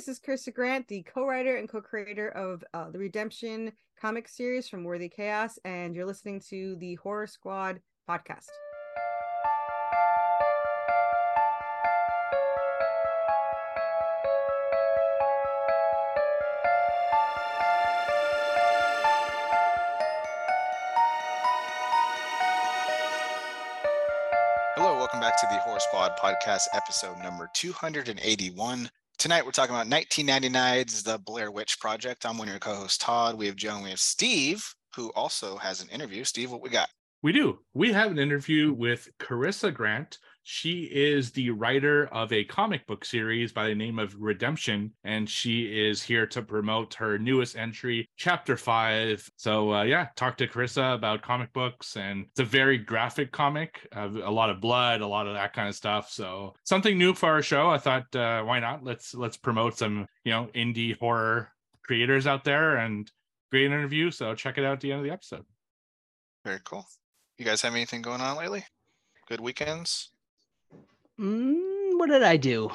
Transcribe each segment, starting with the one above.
This is Corissa Grant, the co-writer and co-creator of uh, the Redemption comic series from Worthy Chaos, and you're listening to the Horror Squad podcast. Hello, welcome back to the Horror Squad podcast, episode number 281. Tonight we're talking about 1999's The Blair Witch Project. I'm one of your co-hosts, Todd. We have Joe and we have Steve, who also has an interview. Steve, what we got? We do. We have an interview mm-hmm. with Corissa Grant. She is the writer of a comic book series by the name of Redemption, and she is here to promote her newest entry, Chapter Five. So, uh, yeah, talk to Corissa about comic books, and it's a very graphic comic, uh, a lot of blood, a lot of that kind of stuff. So, something new for our show. I thought, uh, why not? Let's let's promote some, you know, indie horror creators out there, and great interview. So, check it out at the end of the episode. Very cool. You guys have anything going on lately? Good weekends? Mm, what did I do?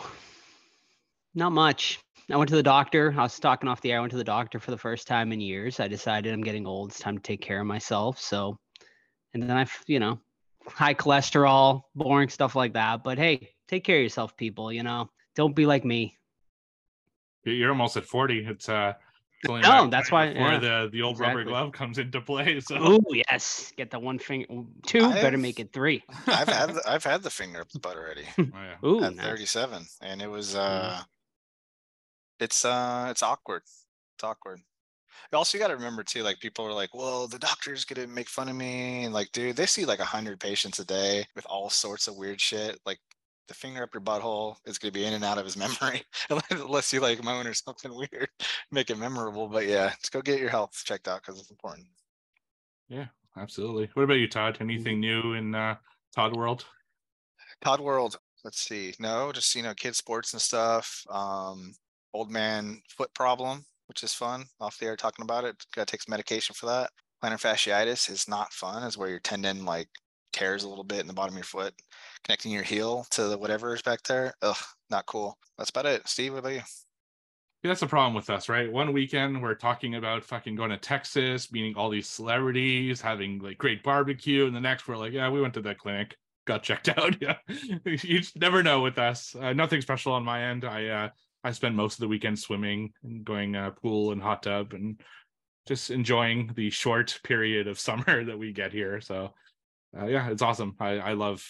Not much. I went to the doctor. I was talking off the air. I went to the doctor for the first time in years. I decided I'm getting old. It's time to take care of myself. So, and then I, you know, high cholesterol, boring stuff like that. But hey, take care of yourself, people. You know, don't be like me. You're almost at 40. It's uh no, oh, that's why before yeah, the the old exactly. rubber glove comes into play. So oh yes, get the one finger two. I've- better make it three. I've had the, I've had the finger up the butt already Oh, yeah. Ooh, at nice. 37, and it was uh, it's uh, it's awkward. It's awkward. Also, you got to remember too, like people are like, "Well, the doctor's gonna make fun of me," and like, dude, they see like a hundred patients a day with all sorts of weird shit. Like, the finger up your butthole is gonna be in and out of his memory unless you like moan or something weird, make it memorable. But yeah, just go get your health checked out because it's important. yeah, absolutely. What about you, Todd? Anything new in uh, Todd world? Todd World. Let's see. No, just you know, kid sports and stuff. Um, old man foot problem, which is fun. Off the air talking about it. Gotta take some medication for that. Plantar fasciitis is not fun. Is where your tendon like tears a little bit in the bottom of your foot, connecting your heel to the whatever is back there. Ugh, not cool. That's about it. Steve, what about you? Yeah, that's the problem with us, right? One weekend we're talking about fucking going to Texas, meeting all these celebrities, having like great barbecue, and the next we're like, yeah, we went to that clinic, got checked out. Yeah, you never know with us. Uh, nothing special on my end. I uh, I spend most of the weekend swimming and going uh, pool and hot tub and just enjoying the short period of summer that we get here. So uh, yeah, it's awesome. I I love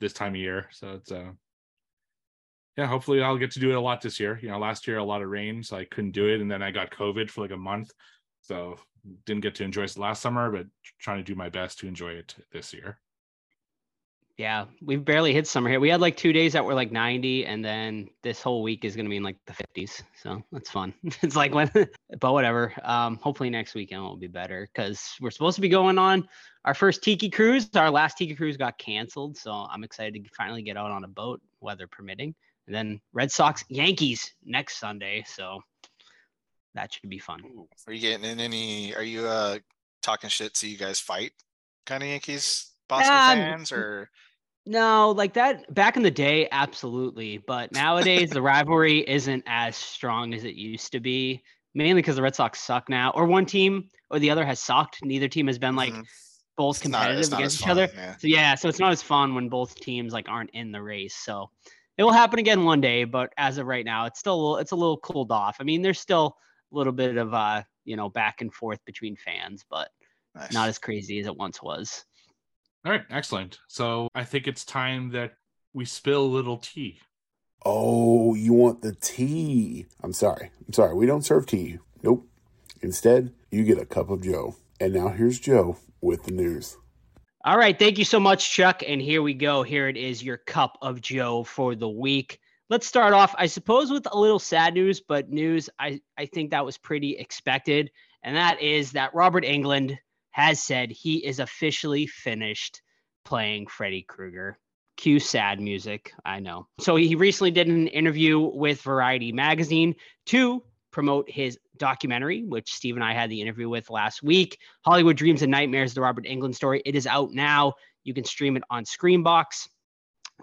this time of year. So it's uh yeah, hopefully I'll get to do it a lot this year. You know, last year a lot of rain, so I couldn't do it, and then I got COVID for like a month, so didn't get to enjoy it last summer. But trying to do my best to enjoy it this year. Yeah, we've barely hit summer here. We had like two days that were like 90, and then this whole week is going to be in like the 50s. So that's fun. it's like when, but whatever. Um, hopefully next weekend will be better because we're supposed to be going on our first tiki cruise. Our last tiki cruise got canceled, so I'm excited to finally get out on a boat, weather permitting. And then Red Sox Yankees next Sunday, so that should be fun. Are you getting in any? Are you uh talking shit so you guys fight? Kind of Yankees Boston Um, fans or No, like that back in the day, absolutely. But nowadays, the rivalry isn't as strong as it used to be, mainly because the Red Sox suck now, or one team or the other has sucked. Neither team has been like Mhm. both It's competitive not against each other. yeah. So yeah, so it's not as fun when both teams like aren't in the race. So it will happen again one day, but as of right now, it's still a little, it's a little cooled off. I mean, there's still a little bit of uh, you know, back and forth between fans, but Nice. not as crazy as it once was. All right, excellent. So I think it's time that we spill a little tea. Oh, you want the tea? I'm sorry. I'm sorry. We don't serve tea. Nope. Instead, you get a cup of Joe. And now here's Joe with the news. All right. Thank you so much, Chuck. And here we go. Here it is your cup of Joe for the week. Let's start off, I suppose, with a little sad news, but news I, I think that was pretty expected. And that is that Robert Englund has said he is officially finished playing Freddy Krueger. Cue sad music. I know. So he recently did an interview with Variety Magazine to promote his documentary, which Steve and I had the interview with last week. Hollywood Dreams and Nightmares, the Robert Englund story. It is out now. You can stream it on Screambox.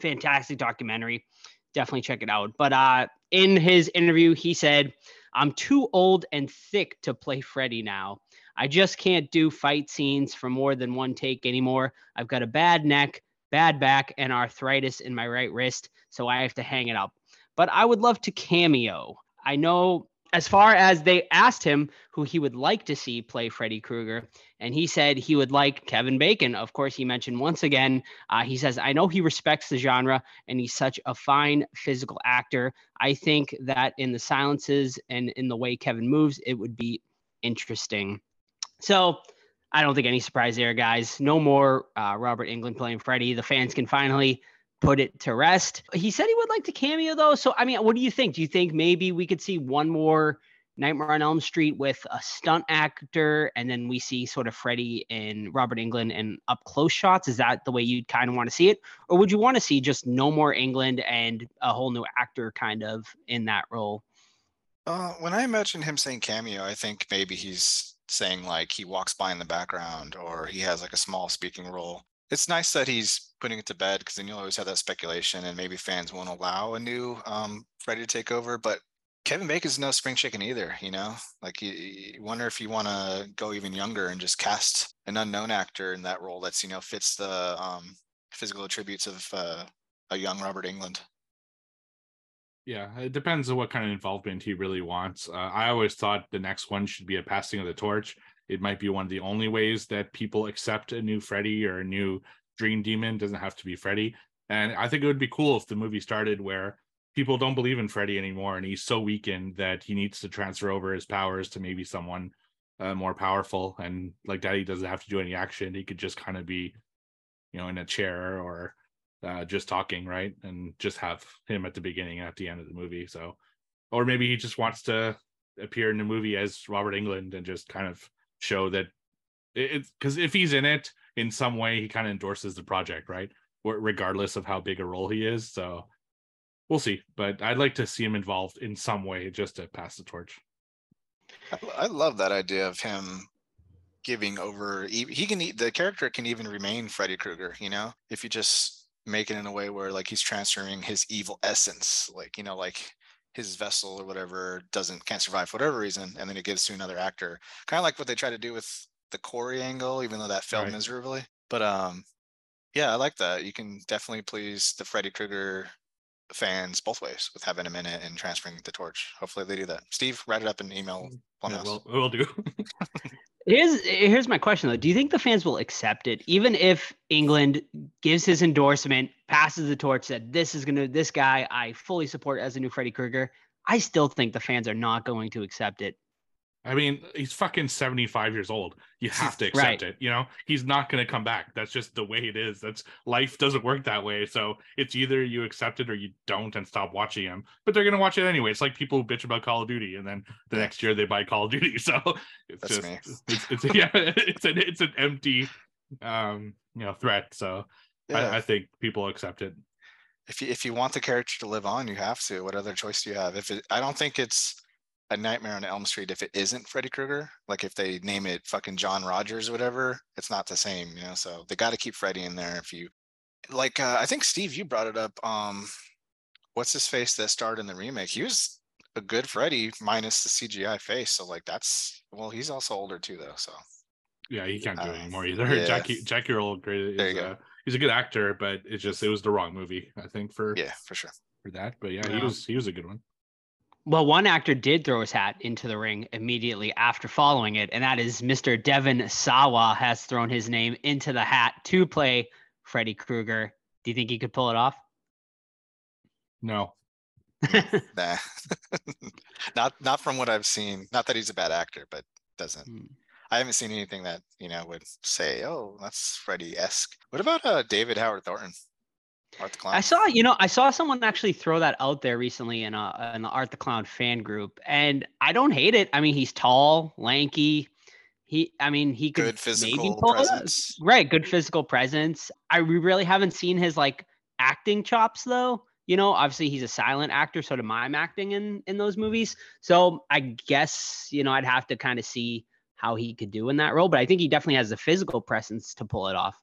Fantastic documentary. Definitely check it out. But uh, in his interview, he said, I'm too old and thick to play Freddy now. I just can't do fight scenes for more than one take anymore. I've got a bad neck, bad back, and arthritis in my right wrist, so I have to hang it up. But I would love to cameo. I know as far as they asked him who he would like to see play Freddy Krueger, and he said he would like Kevin Bacon. Of course, he mentioned once again, uh, he says, I know he respects the genre and he's such a fine physical actor. I think that in the silences and in the way Kevin moves, it would be interesting. So, I don't think any surprise there, guys. No more uh, Robert Englund playing Freddy. The fans can finally put it to rest. He said he would like to cameo though. So I mean, what do you think? Do you think maybe we could see one more Nightmare on Elm Street with a stunt actor, and then we see sort of Freddy and Robert Englund in up close shots? Is that the way you'd kind of want to see it, or would you want to see just no more Englund and a whole new actor kind of in that role? Uh, when I imagine him saying cameo, I think maybe he's saying like he walks by in the background or he has like a small speaking role it's nice that he's putting it to bed because then you'll always have that speculation and maybe fans won't allow a new um, Freddy to take over. But Kevin Bacon's no spring chicken either, you know? Like you, you wonder if you want to go even younger and just cast an unknown actor in that role that's, you know, fits the um, physical attributes of uh, a young Robert Englund. Yeah, it depends on what kind of involvement he really wants. Uh, I always thought the next one should be a passing of the torch it might be one of the only ways that people accept a new Freddy or a new Dream Demon. Doesn't have to be Freddy. And I think it would be cool if the movie started where people don't believe in Freddy anymore, and he's so weakened that he needs to transfer over his powers to maybe someone uh, more powerful. And like that, he doesn't have to do any action; he could just kind of be, you know, in a chair or uh, just talking, right? And just have him at the beginning and at the end of the movie. So, or maybe he just wants to appear in the movie as Robert Englund and just kind of show that it's because if he's in it in some way, he kind of endorses the project, right? regardless of how big a role he is. So we'll see. But I'd like to see him involved in some way just to pass the torch. I love that idea of him giving over. He can the character can even remain Freddy Krueger. You know, if you just make it in a way where like he's transferring his evil essence, like you know, like his vessel or whatever doesn't can't survive for whatever reason, and then it gives to another actor. Kind of like what they try to do with the Corey angle, even though that failed right. miserably. But um, yeah, I like that. You can definitely please the Freddy Krueger fans both ways with having him in it and transferring the torch. Hopefully they do that. Steve, write it up in email. Yeah, we'll, we'll do. here's here's my question though. Do you think the fans will accept it, even if Englund gives his endorsement, passes the torch, that this is gonna this guy I fully support as a new Freddy Krueger? I still think the fans are not going to accept it. I mean, he's fucking 75 years old. You have to accept right. it. You know, he's not going to come back. That's just the way it is. That's life doesn't work that way. So it's either you accept it or you don't and stop watching him. But they're going to watch it anyway. It's like people who bitch about Call of Duty and then the next year they buy Call of Duty. So it's That's just, it's, it's, yeah, it's an, it's an empty, um, you know, threat. So yeah. I, I think people accept it. If you, if you want the character to live on, you have to. What other choice do you have? If it, I don't think it's, a Nightmare on Elm Street if it isn't Freddy Krueger. Like if they name it fucking John Rogers or whatever, it's not the same, you know. So they got to keep Freddy in there. If you like, uh, I think Steve, you brought it up. Um, what's his face that starred in the remake? He was a good Freddy minus the CGI face. So like that's well, he's also older too though. So yeah, he can't do it anymore either. Yeah. Jackie Jackie great. There you go. Uh, he's a good actor, but it's just it was the wrong movie. I think for yeah for sure for that. But yeah, yeah. he was he was a good one. Well, one actor did throw his hat into the ring immediately after following it, and that is Mr. Devon Sawa has thrown his name into the hat to play Freddy Krueger. Do you think he could pull it off? No. nah. not not from what I've seen. Not that he's a bad actor, but doesn't. Hmm. I haven't seen anything that you know would say, "Oh, that's Freddy esque." What about uh, David Howard Thornton? Art the Clown. I saw, you know, I saw someone actually throw that out there recently in a in the Art the Clown fan group, and I don't hate it. I mean, he's tall, lanky. He, I mean, he could good physical presence. Right, good physical presence. I we really haven't seen his like acting chops though. You know, obviously he's a silent actor, so to mime acting in in those movies. So I guess you know I'd have to kind of see how he could do in that role, but I think he definitely has the physical presence to pull it off.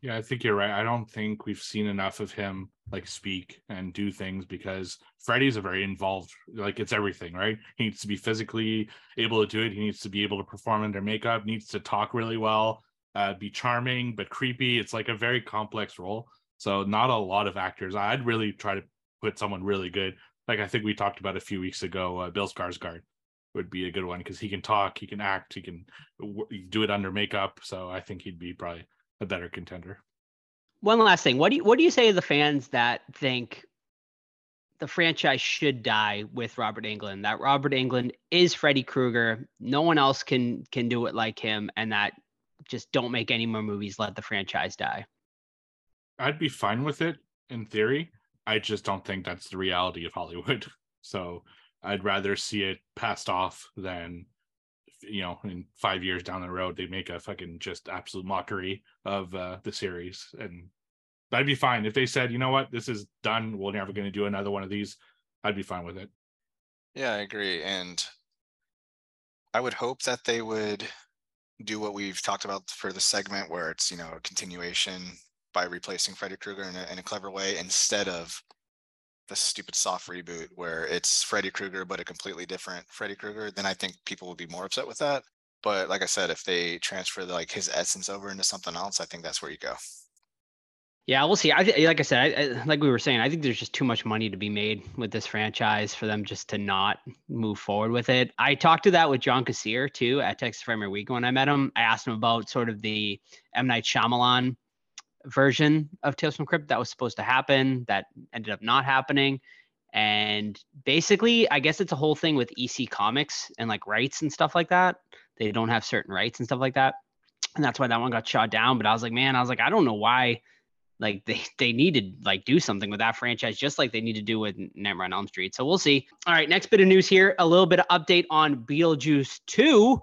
Yeah, I think you're right. I don't think we've seen enough of him like speak and do things because Freddy's a very involved, like it's everything, right? He needs to be physically able to do it. He needs to be able to perform under makeup, needs to talk really well, uh, be charming but creepy. It's like a very complex role. So not a lot of actors. I'd really try to put someone really good. Like I think we talked about a few weeks ago, uh, Bill Skarsgård would be a good one because he can talk, he can act, he can w- do it under makeup. So I think he'd be probably a better contender. One last thing. What do you what do you say to the fans that think the franchise should die with Robert Englund? That Robert Englund is Freddy Krueger. No one else can can do it like him, and that just don't make any more movies. Let the franchise die. I'd be fine with it in theory. I just don't think that's the reality of Hollywood. So I'd rather see it passed off than you know in five years down the road they make a fucking just absolute mockery of uh, the series and that'd be fine. If they said you know what? This is done. We're never going to do another one of these i'd be fine with it. Yeah, I agree. And I would hope that they would do what we've talked about for the segment where it's, you know, a continuation by replacing Freddy Krueger in a, in a clever way instead of the stupid soft reboot where it's Freddy Krueger but a completely different Freddy Krueger, then I think people would be more upset with that. But like I said, if they transfer the, like his essence over into something else, I think that's where you go. Yeah, we'll see. I th- like I said, I, I, like we were saying, I think there's just too much money to be made with this franchise for them just to not move forward with it. I talked to that with John Kassir too at Texas Frame Week when I met him. I asked him about sort of the M Night Shyamalan version of Tales from Crypt that was supposed to happen that ended up not happening. And basically, I guess it's a whole thing with EC Comics and like rights and stuff like that. They don't have certain rights and stuff like that. And that's why that one got shot down. But I was like, man, I was like, I don't know why like they they need to like do something with that franchise just like they need to do with Nightmare on Elm Street. So we'll see. All right, next bit of news here, a little bit of update on Beetlejuice 2.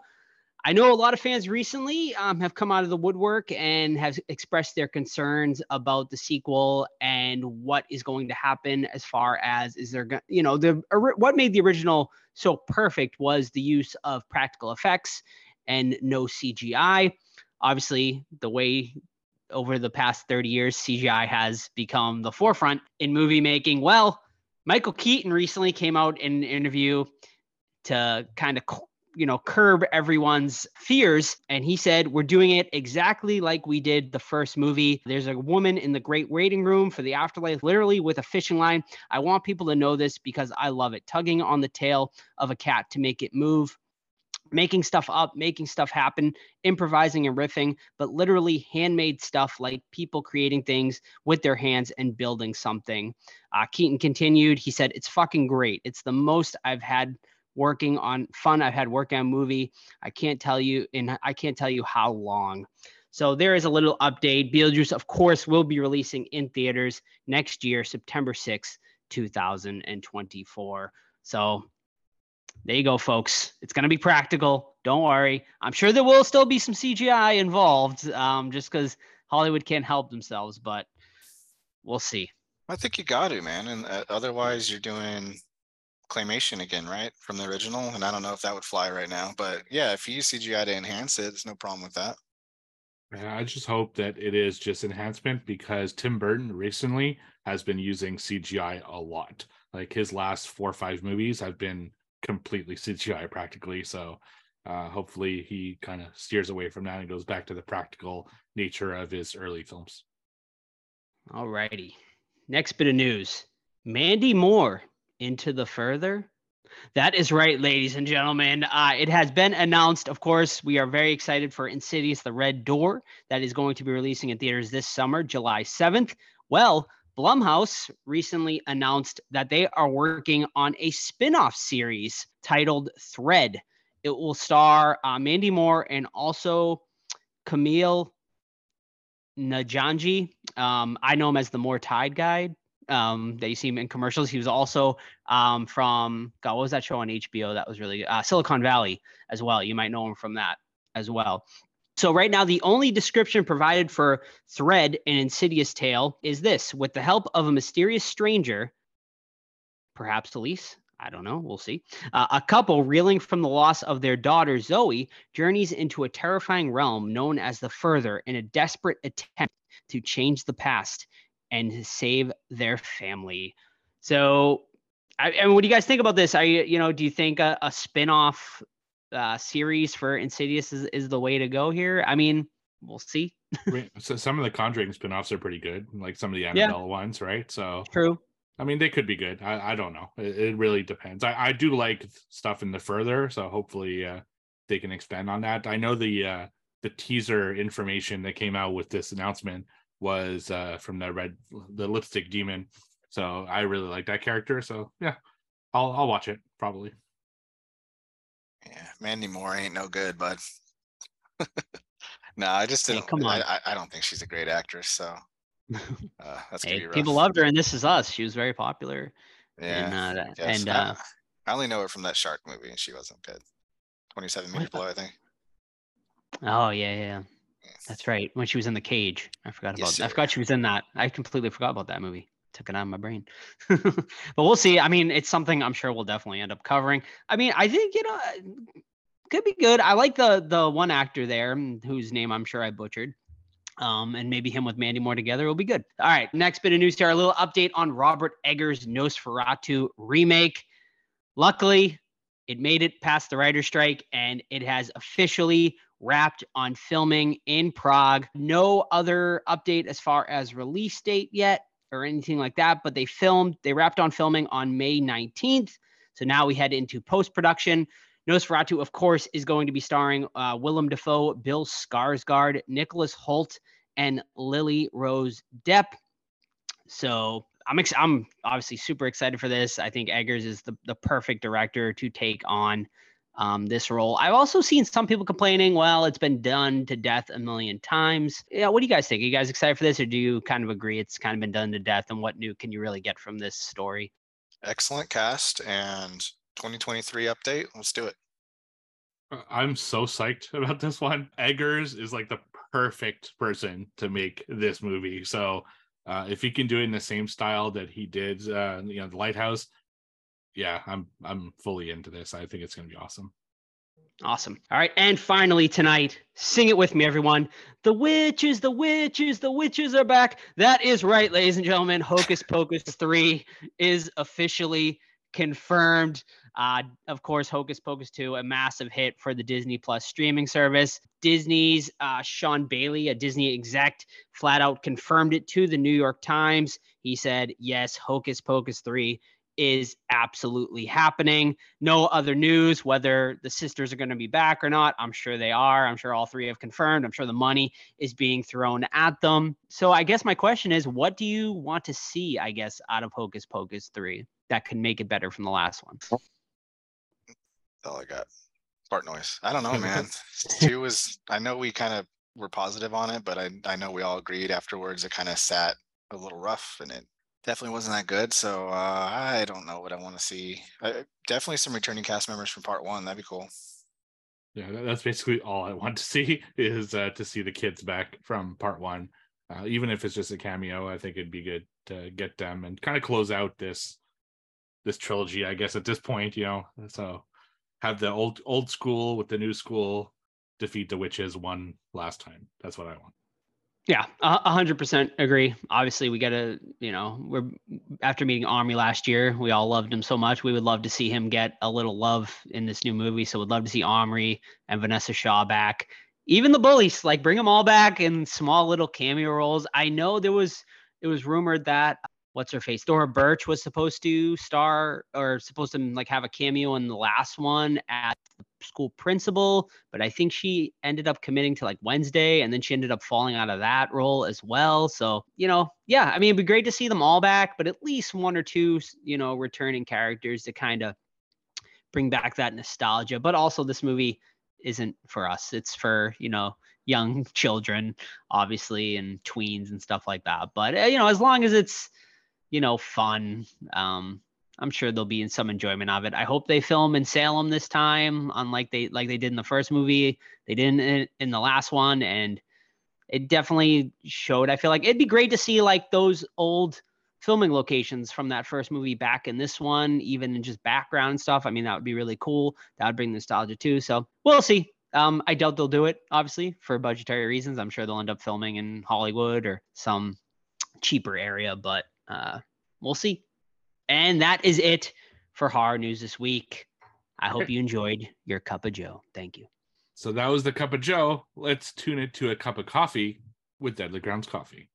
I know a lot of fans recently um, have come out of the woodwork and have expressed their concerns about the sequel and what is going to happen as far as is there, you know, the what made the original so perfect was the use of practical effects and no CGI. Obviously, the way over the past 30 years, CGI has become the forefront in movie making. Well, Michael Keaton recently came out in an interview to kind of you know curb everyone's fears. And he said we're doing it exactly like we did the first movie. There's a woman in the great waiting room for the afterlife literally with a fishing line. I want people to know this because i love it. Tugging on the tail of a cat to make it move making stuff up, making stuff happen, improvising and riffing, but literally handmade stuff like people creating things with their hands and building something. Uh, Keaton continued, he said, It's fucking great. It's the most I've had working on fun I've had working on movie. I can't tell you and I can't tell you how long. So there is a little update. Beetlejuice, of course, will be releasing in theaters next year, September 6th, 2024. So there you go, folks. It's going to be practical. Don't worry. I'm sure there will still be some CGI involved, um, just because Hollywood can't help themselves, but we'll see. I think you got to, man. And uh, otherwise, you're doing claymation again, right? From the original. And I don't know if that would fly right now, but yeah, if you use CGI to enhance it, there's no problem with that. Yeah, I just hope that it is just enhancement because Tim Burton recently has been using CGI a lot. Like his last four or five movies have been completely CGI practically. So uh, hopefully he kind of steers away from that and goes back to the practical nature of his early films. All righty. Next bit of news Mandy Moore into the further. That is right, ladies and gentlemen. Uh, it has been announced, of course, we are very excited for Insidious The Red Door that is going to be releasing in theaters this summer, July 7th. Well, Blumhouse recently announced that they are working on a spin off series titled Thread. It will star uh, Mandy Moore and also Kumail Nanjiani. Um, I know him as the More Tide guy um, that you see him in commercials. He was also um, from, God, what was that show on HBO that was really uh, Silicon Valley as well. You might know him from that as well. So right now, the only description provided for Thread in Insidious Tale is this: with the help of a mysterious stranger, perhaps Elise. I don't know. We'll see. Uh, a couple reeling from the loss of their daughter Zoe journeys into a terrifying realm known as the Further in a desperate attempt to change the past and save their family. So, I, I mean, what do you guys think about this? Are you, you know, do you think a, a spin-off uh, series for Insidious is, is the way to go here? I mean, we'll see. so some of the Conjuring spin-offs are pretty good, like some of the Annabelle yeah. ones, right? So true. I mean, they could be good. I, I don't know. It, it really depends. I, I do like stuff in the further, so hopefully uh, they can expand on that. I know the uh, the teaser information that came out with this announcement was uh, from the red the lipstick demon. So I really like that character. So yeah, I'll I'll watch it probably. Yeah, Mandy Moore ain't no good, but no, I just didn't. Hey, come on. I, I don't think she's a great actress. So uh, that's hey, people loved her, and This Is Us. She was very popular. Yeah, and, uh, and uh, I only know her from that shark movie, and she wasn't good. Twenty-seven meter below, I think. Oh yeah, yeah, that's right. When she was in the cage, I forgot about. Yes, I forgot she was in that. I completely forgot about that movie. Took it out of my brain. but we'll see. I mean, it's something I'm sure we'll definitely end up covering. I mean, I think you know, could be good. I like the the one actor there whose name I'm sure I butchered. Um, and maybe him with Mandy Moore together will be good. All right, next bit of news here, a little update on Robert Eggers' Nosferatu remake. Luckily, it made it past the writer's strike and it has officially wrapped on filming in Prague. No other update as far as release date yet or anything like that, but they filmed, they wrapped on filming on May 19th. So now we head into post production. Nosferatu, of course, is going to be starring uh, Willem Dafoe, Bill Skarsgård, Nicholas Hoult, and Lily Rose Depp. So I'm ex- I'm obviously super excited for this. I think Eggers is the, the perfect director to take on um, this role. I've also seen some people complaining, well, it's been done to death a million times. Yeah, what do you guys think? Are you guys excited for this, or do you kind of agree it's kind of been done to death? And what new can you really get from this story? Excellent cast and 2023 update. Let's do it. Uh, I'm so psyched about this one. Eggers is like the perfect person to make this movie. So uh, if he can do it in the same style that he did, uh, you know, the Lighthouse, yeah, I'm I'm fully into this. I think it's gonna be awesome. Awesome. All right, and finally tonight, sing it with me, everyone. The witches, the witches, the witches are back. That is right, ladies and gentlemen. Hocus Pocus three is officially confirmed. Uh, of course, Hocus Pocus 2, a massive hit for the Disney Plus streaming service. Disney's uh, Sean Bailey, a Disney exec, flat out confirmed it to the New York Times. He said, yes, Hocus Pocus 3 is absolutely happening. No other news whether the sisters are going to be back or not. I'm sure they are. I'm sure all three have confirmed. I'm sure the money is being thrown at them. So I guess my question is what do you want to see, I guess, out of Hocus Pocus 3 that could make it better from the last one? all I got. Fart noise. I don't know, man. Two was I know we kind of were positive on it, but I I know we all agreed afterwards it kind of sat a little rough and it definitely wasn't that good. So uh, I don't know what I want to see. Definitely some returning cast members from part one. That'd be cool. Yeah, that's basically all I want to see is uh, to see the kids back from part one. Uh, even if it's just a cameo, I think it'd be good to get them and kind of close out this this trilogy. I guess at this point, you know. So have the old old school with the new school defeat the witches one last time. That's what I want. Yeah, hundred percent agree. Obviously, we got to, you know, we're after meeting Omri last year, we all loved him so much. We would love to see him get a little love in this new movie. So we'd love to see Omri and Vanessa Shaw back. Even the bullies, like bring them all back in small little cameo roles. I know there was it was rumored that what's her face Thora Birch was supposed to star or supposed to like have a cameo in the last one at the school principal, but I think she ended up committing to like Wednesday and then she ended up falling out of that role as well. So, you know, yeah, I mean, it'd be great to see them all back, but at least one or two, you know, returning characters to kind of bring back that nostalgia. But also, this movie isn't for us, it's for, you know, young children, obviously, and tweens and stuff like that. But, eh, you know, as long as it's, you know, fun. Um, I'm sure they'll be in some enjoyment of it. I hope they film in Salem this time, unlike they like they did in the first movie. They didn't in, in the last one, and it definitely showed. I feel like it'd be great to see like those old filming locations from that first movie back in this one, even in just background stuff. I mean, that would be really cool. That would bring nostalgia too. So we'll see. Um, I doubt they'll do it, obviously, for budgetary reasons. I'm sure they'll end up filming in Hollywood or some cheaper area, but uh, we'll see. And that is it for horror news this week. I hope you enjoyed your cup of Joe. Thank you. So that was the cup of Joe. Let's tune it to a cup of coffee with Deadly Grounds coffee.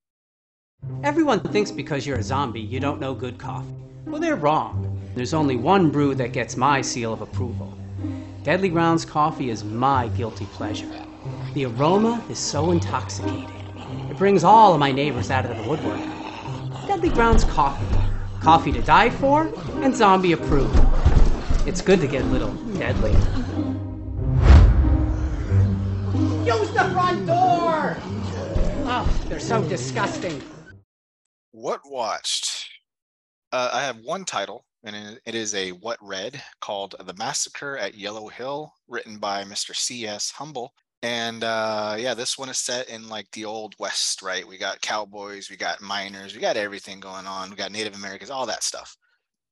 Everyone thinks because you're a zombie, you don't know good coffee. Well, they're wrong. There's only one brew that gets my seal of approval. Deadly Grounds coffee is my guilty pleasure. The aroma is so intoxicating. It brings all of my neighbors out of the woodwork. Deadly Grounds coffee. Coffee to die for and zombie approved. It's good to get a little deadly. Use the front door! Oh, they're so disgusting. What watched? Uh, I have one title, and it- it is a what read called "The Massacre at Yellow Hill," written by Mr. C.S. Humble. And uh, yeah, this one is set in like the old West, right? We got cowboys, we got miners, we got everything going on. We got Native Americans, all that stuff.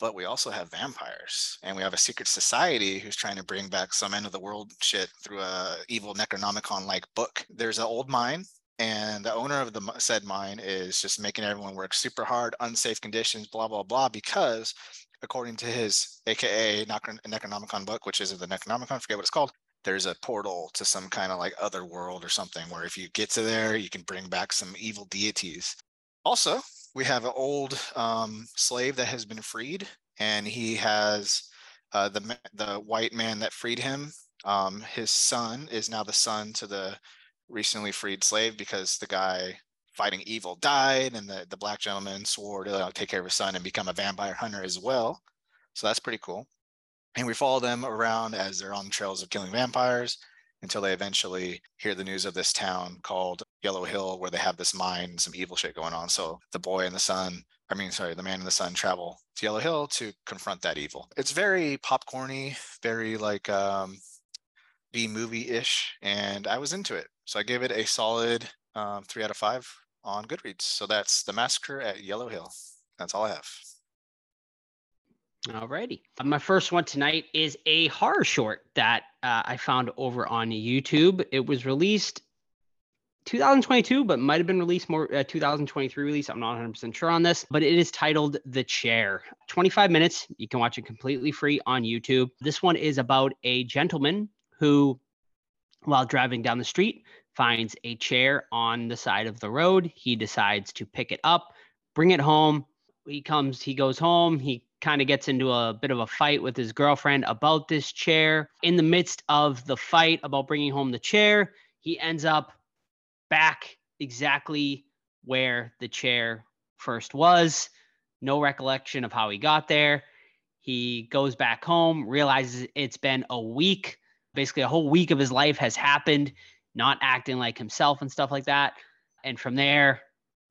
But we also have vampires, and we have a secret society who's trying to bring back some end of the world shit through a evil Necronomicon like book. There's an old mine and the owner of the said mine is just making everyone work super hard, unsafe conditions, blah blah blah. Because according to his AKA Necronomicon book, which is the Necronomicon, forget what it's called. There's a portal to some kind of like other world or something where if you get to there, you can bring back some evil deities. Also, we have an old um, slave that has been freed, and he has uh, the the white man that freed him. Um, his son is now the son to the recently freed slave because the guy fighting evil died and the, the black gentleman swore to uh, take care of his son and become a vampire hunter as well so that's pretty cool and we follow them around as they're on the trails of killing vampires until they eventually hear the news of this town called yellow hill where they have this mine some evil shit going on so the boy and the son i mean sorry the man and the son travel to yellow hill to confront that evil it's very popcorny very like um B movie ish, and I was into it. So I gave it a solid um, three out of five on Goodreads. So that's The Massacre at Yellow Hill. That's all I have. Alrighty. Uh, My first one tonight is a horror short that uh, I found over on YouTube. It was released 2022, but might have been released more uh, 2023 release. I'm not 100% sure on this, but it is titled The Chair. 25 minutes. You can watch it completely free on YouTube. This one is about a gentleman who, while driving down the street, finds a chair on the side of the road. He decides to pick it up, bring it home. He comes, he goes home, he kind of gets into a bit of a fight with his girlfriend about this chair. In the midst of the fight about bringing home the chair, he ends up back exactly where the chair first was. No recollection of how he got there. He goes back home, realizes it's been a week. Basically, a whole week of his life has happened, not acting like himself and stuff like that. And from there,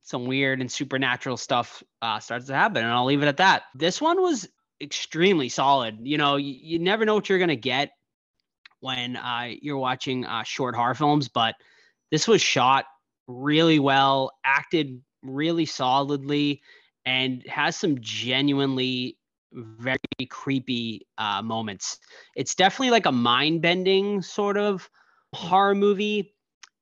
some weird and supernatural stuff uh, starts to happen. And I'll leave it at that. This one was extremely solid. You know, you, you never know what you're going to get when uh, you're watching uh, short horror films, but this was shot really well, acted really solidly, and has some genuinely very creepy uh, moments. It's definitely like a mind bending sort of horror movie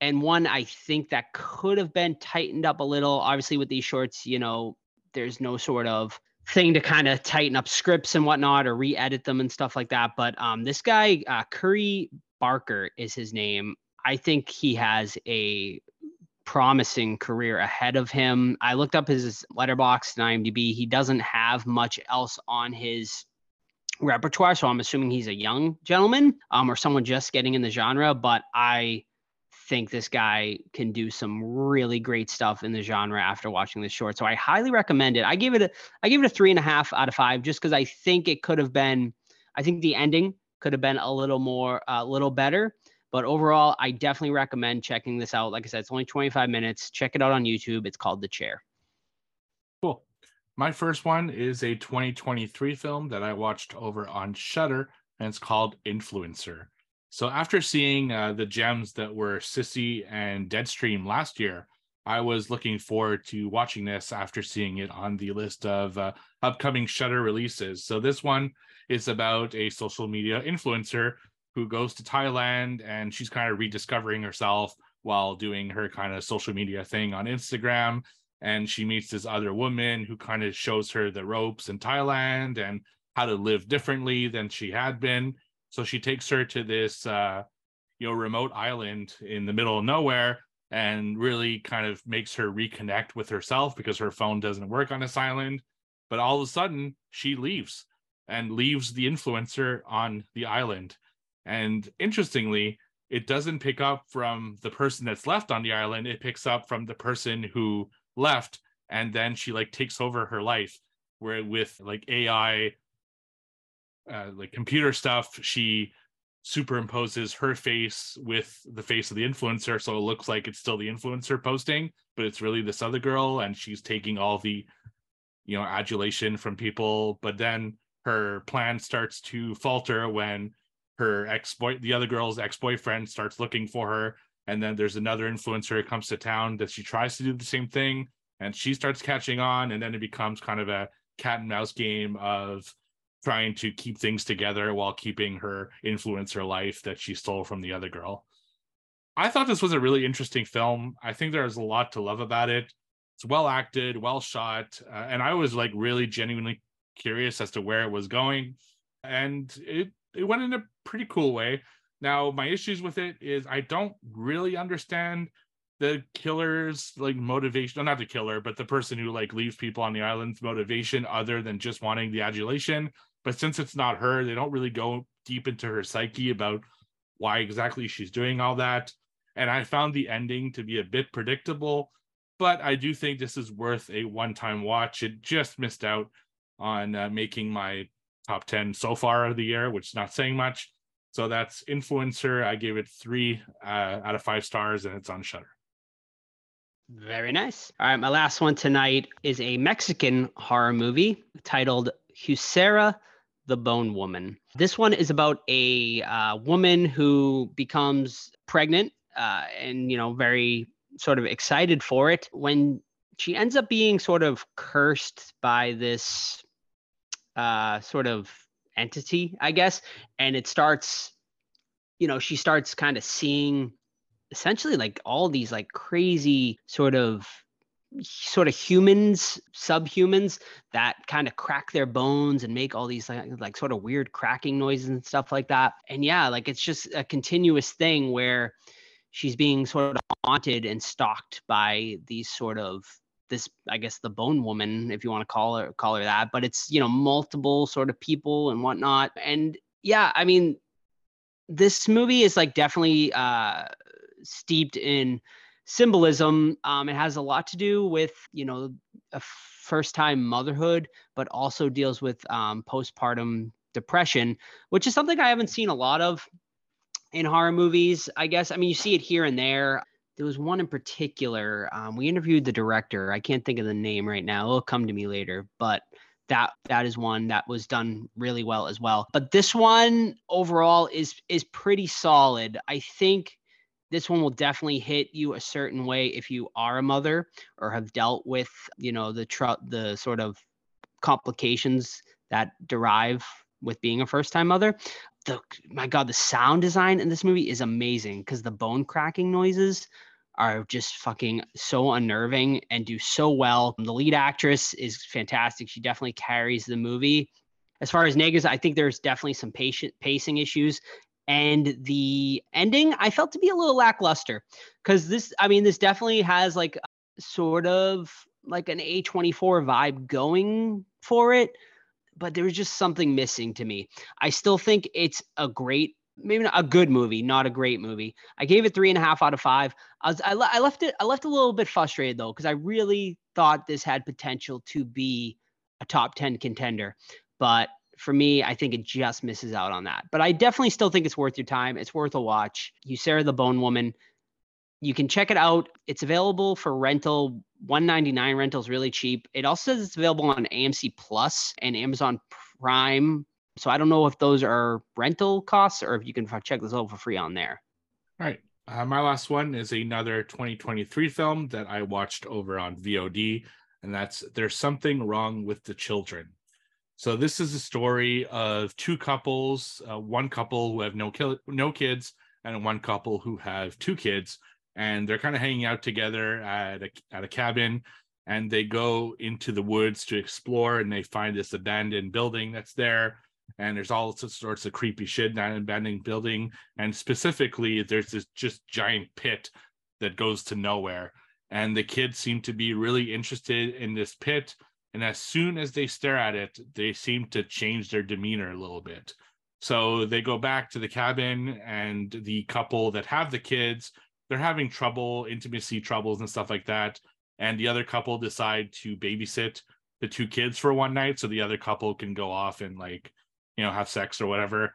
and one I think that could have been tightened up a little. Obviously, with these shorts, you know, there's no sort of thing to kind of tighten up scripts and whatnot or re-edit them and stuff like that. But um, this guy, uh, Curry Barker, is his name. I think he has a promising career ahead of him. I looked up his Letterboxd and IMDb. He doesn't have much else on his repertoire, so I'm assuming he's a young gentleman um, or someone just getting in the genre. But I think this guy can do some really great stuff in the genre after watching this short. So I highly recommend it. I give it a I give it a three and a half out of five just because I think it could have been. I think the ending could have been a little more a uh, little better. But overall, I definitely recommend checking this out. Like I said, it's only 25 minutes. Check it out on YouTube. It's called The Chair. Cool. My first one is a 2023 film that I watched over on Shudder, and it's called Influencer. So after seeing uh, the gems that were Sissy and Deadstream last year, I was looking forward to watching this after seeing it on the list of uh, upcoming Shudder releases. So this one is about a social media influencer who goes to Thailand and she's kind of rediscovering herself while doing her kind of social media thing on Instagram. And she meets this other woman who kind of shows her the ropes in Thailand and how to live differently than she had been. So she takes her to this, uh, you know, remote island in the middle of nowhere and really kind of makes her reconnect with herself because her phone doesn't work on this island. But all of a sudden, she leaves and leaves the influencer on the island. And interestingly, it doesn't pick up from the person that's left on the island. It picks up from the person who left. And then she like takes over her life where with like AI, uh, like computer stuff, she superimposes her face with the face of the influencer so it looks like it's still the influencer posting but it's really this other girl and she's taking all the you know adulation from people. But then her plan starts to falter when her ex-boy the other girl's ex-boyfriend starts looking for her and then there's another influencer who comes to town that she tries to do the same thing and she starts catching on and then it becomes kind of a cat and mouse game of trying to keep things together while keeping her influencer life that she stole from the other girl. I thought this was a really interesting film. I think there's a lot to love about it. It's well acted, well shot, uh, and I was like really genuinely curious as to where it was going, and it it went in a pretty cool way. Now, my issues with it is I don't really understand the killer's like motivation, not the killer, but the person who like leaves people on the island's motivation other than just wanting the adulation. But since it's not her, they don't really go deep into her psyche about why exactly she's doing all that. And I found the ending to be a bit predictable, but I do think this is worth a one time watch. It just missed out on uh, making my top 10 so far of the year, which is not saying much. So that's Influencer. I gave it three uh, out of five stars, and it's on Shudder. Very nice. All right, my last one tonight is a Mexican horror movie titled Huesera the Bone Woman. This one is about a uh, woman who becomes pregnant uh, and, you know, very sort of excited for it when she ends up being sort of cursed by this uh, sort of entity, I guess. And it starts, you know, she starts kind of seeing essentially like all these like crazy sort of sort of humans, subhumans that kind of crack their bones and make all these like, like sort of weird cracking noises and stuff like that. And yeah, like it's just a continuous thing where she's being sort of haunted and stalked by these sort of this i guess the bone woman if you want to call her call her that but it's you know multiple sort of people and whatnot and yeah i mean this movie is like definitely uh steeped in symbolism. Um, it has a lot to do with, you know, a first time motherhood, but also deals with um, postpartum depression, which is something I haven't seen a lot of in horror movies. I guess, I mean, you see it here and there. There was one in particular. Um, we interviewed the director. I can't think of the name right now. It'll come to me later, but that that is one that was done really well as well. But this one overall is is pretty solid. I think this one will definitely hit you a certain way if you are a mother or have dealt with you know the tr- the sort of complications that derive with being a first time mother. The my god the sound design in this movie is amazing because the bone cracking noises are just fucking so unnerving and do so well. The lead actress is fantastic. She definitely carries the movie. As far as negatives, I think there's definitely some patient pacing issues and the ending I felt to be a little lackluster because this, I mean, this definitely has like sort of like an A24 vibe going for it, but there was just something missing to me. I still think it's a great, maybe not a good movie, not a great movie. I gave it three and a half out of five. I was, I, I left it, I left a little bit frustrated though because I really thought this had potential to be a top 10 contender, but for me, I think it just misses out on that. But I definitely still think it's worth your time. It's worth a watch. Huesera the Bone Woman. You can check it out. It's available for rental. 199 rental is really cheap. It also says it's available on AMC Plus and Amazon Prime. So I don't know if those are rental costs or if you can check this out for free on there. All right. Uh, my last one is another 2023 film that I watched over on VOD, and that's There's Something Wrong with the Children. So this is a story of two couples, uh, one couple who have no ki- no kids, and one couple who have two kids, and they're kind of hanging out together at a at a cabin, and they go into the woods to explore, and they find this abandoned building that's there, and there's all sorts of creepy shit in that abandoned building, and specifically there's this just giant pit that goes to nowhere, and the kids seem to be really interested in this pit and as soon as they stare at it they seem to change their demeanor a little bit. So they go back to the cabin and the couple that have the kids they're having trouble intimacy troubles and stuff like that. And the other couple decide to babysit the two kids for one night so the other couple can go off and like you know have sex or whatever.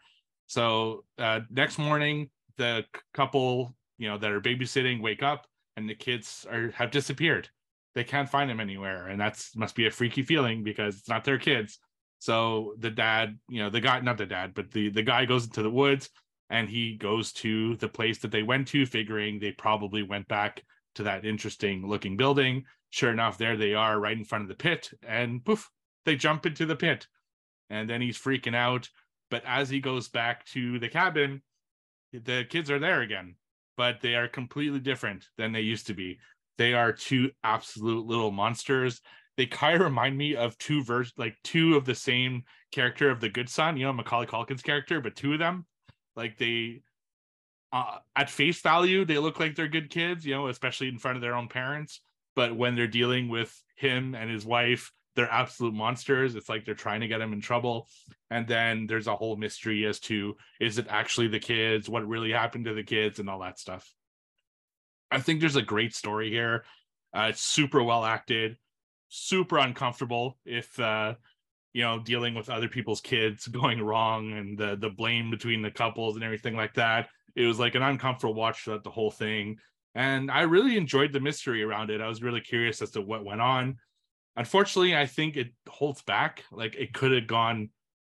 So uh, next morning the couple you know that are babysitting wake up and the kids are have disappeared they can't find them anywhere. And that's must be a freaky feeling because it's not their kids. So the dad you know the guy not the dad but the the guy goes into the woods and he goes to the place that they went to figuring they probably went back to that interesting looking building. Sure enough there they are right in front of the pit and poof they jump into the pit. And then he's freaking out. But as he goes back to the cabin the kids are there again but they are completely different than they used to be they are two absolute little monsters. They kind of remind me of two versions, like two of the same character of the Good Son, you know, Macaulay Culkin's character, but two of them. Like they, uh, at face value, they look like they're good kids, you know, especially in front of their own parents. But when they're dealing with him and his wife, they're absolute monsters. It's like they're trying to get him in trouble. And then there's a whole mystery as to is it actually the kids? What really happened to the kids and all that stuff. I think there's a great story here. Uh, it's super well acted, super uncomfortable if uh, you know dealing with other people's kids going wrong and the the blame between the couples and everything like that. It was like an uncomfortable watch throughout the whole thing, and I really enjoyed the mystery around it. I was really curious as to what went on. Unfortunately, I think it holds back. Like it could have gone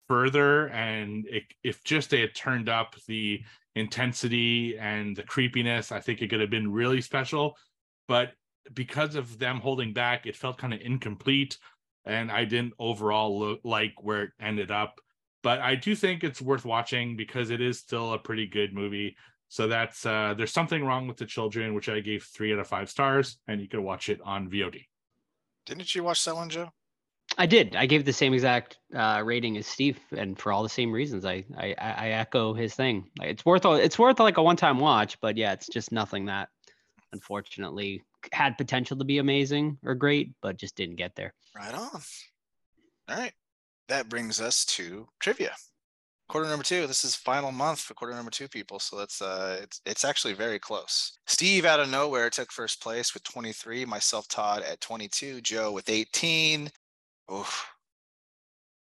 further, and it, if just they had turned up the intensity and the creepiness, I think it could have been really special. But because of them holding back, it felt kind of incomplete. And I didn't overall look like where it ended up. But I do think it's worth watching because it is still a pretty good movie. So that's uh there's something wrong with the children, which I gave three out of five stars, and you can watch it on VOD. Didn't you watch that one, Joe? I did. I gave the same exact uh, rating as Steve, and for all the same reasons, I, I I echo his thing. It's worth it's worth like a one time watch, but yeah, it's just nothing that unfortunately had potential to be amazing or great, but just didn't get there. Right on. All right, that brings us to trivia. Quarter number two. This is final month for quarter number two people, so that's uh, it's it's actually very close. Steve out of nowhere took first place with 23. Myself, Todd at 22. Joe with 18. Oof.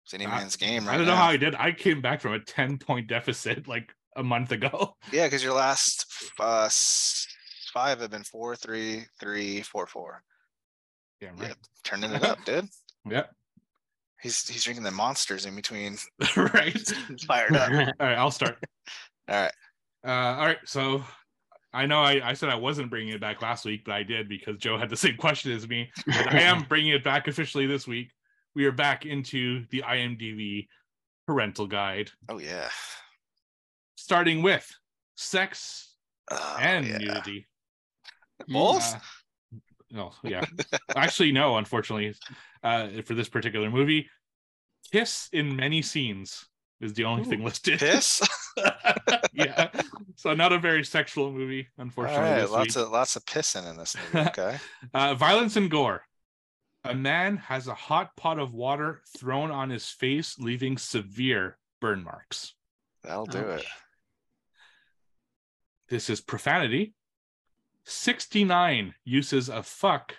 It's any man's game right I don't know now. how I did. I came back from a 10 point deficit like a month ago. Yeah, because your last uh, five have been four, three, three, four, four. Yeah, Yeah, turning it up, dude. Yeah. He's he's drinking the monsters in between. right. Fired up. All right, I'll start. All right. Uh, all right, so I know I, I said I wasn't bringing it back last week, but I did because Joe had the same question as me. I am bringing it back officially this week. We are back into the IMDb parental guide, Oh yeah. starting with sex Oh, and yeah. nudity. Both? Uh, no, yeah. Actually, no, unfortunately, uh, for this particular movie, kiss in many scenes is the only thing listed. Kiss? yeah. So not a very sexual movie, unfortunately. right. Lots week. of lots of pissing in this movie. Okay. Uh, violence and gore. A man has a hot pot of water thrown on his face, leaving severe burn marks. That'll do it. This is profanity. 69 uses of fuck,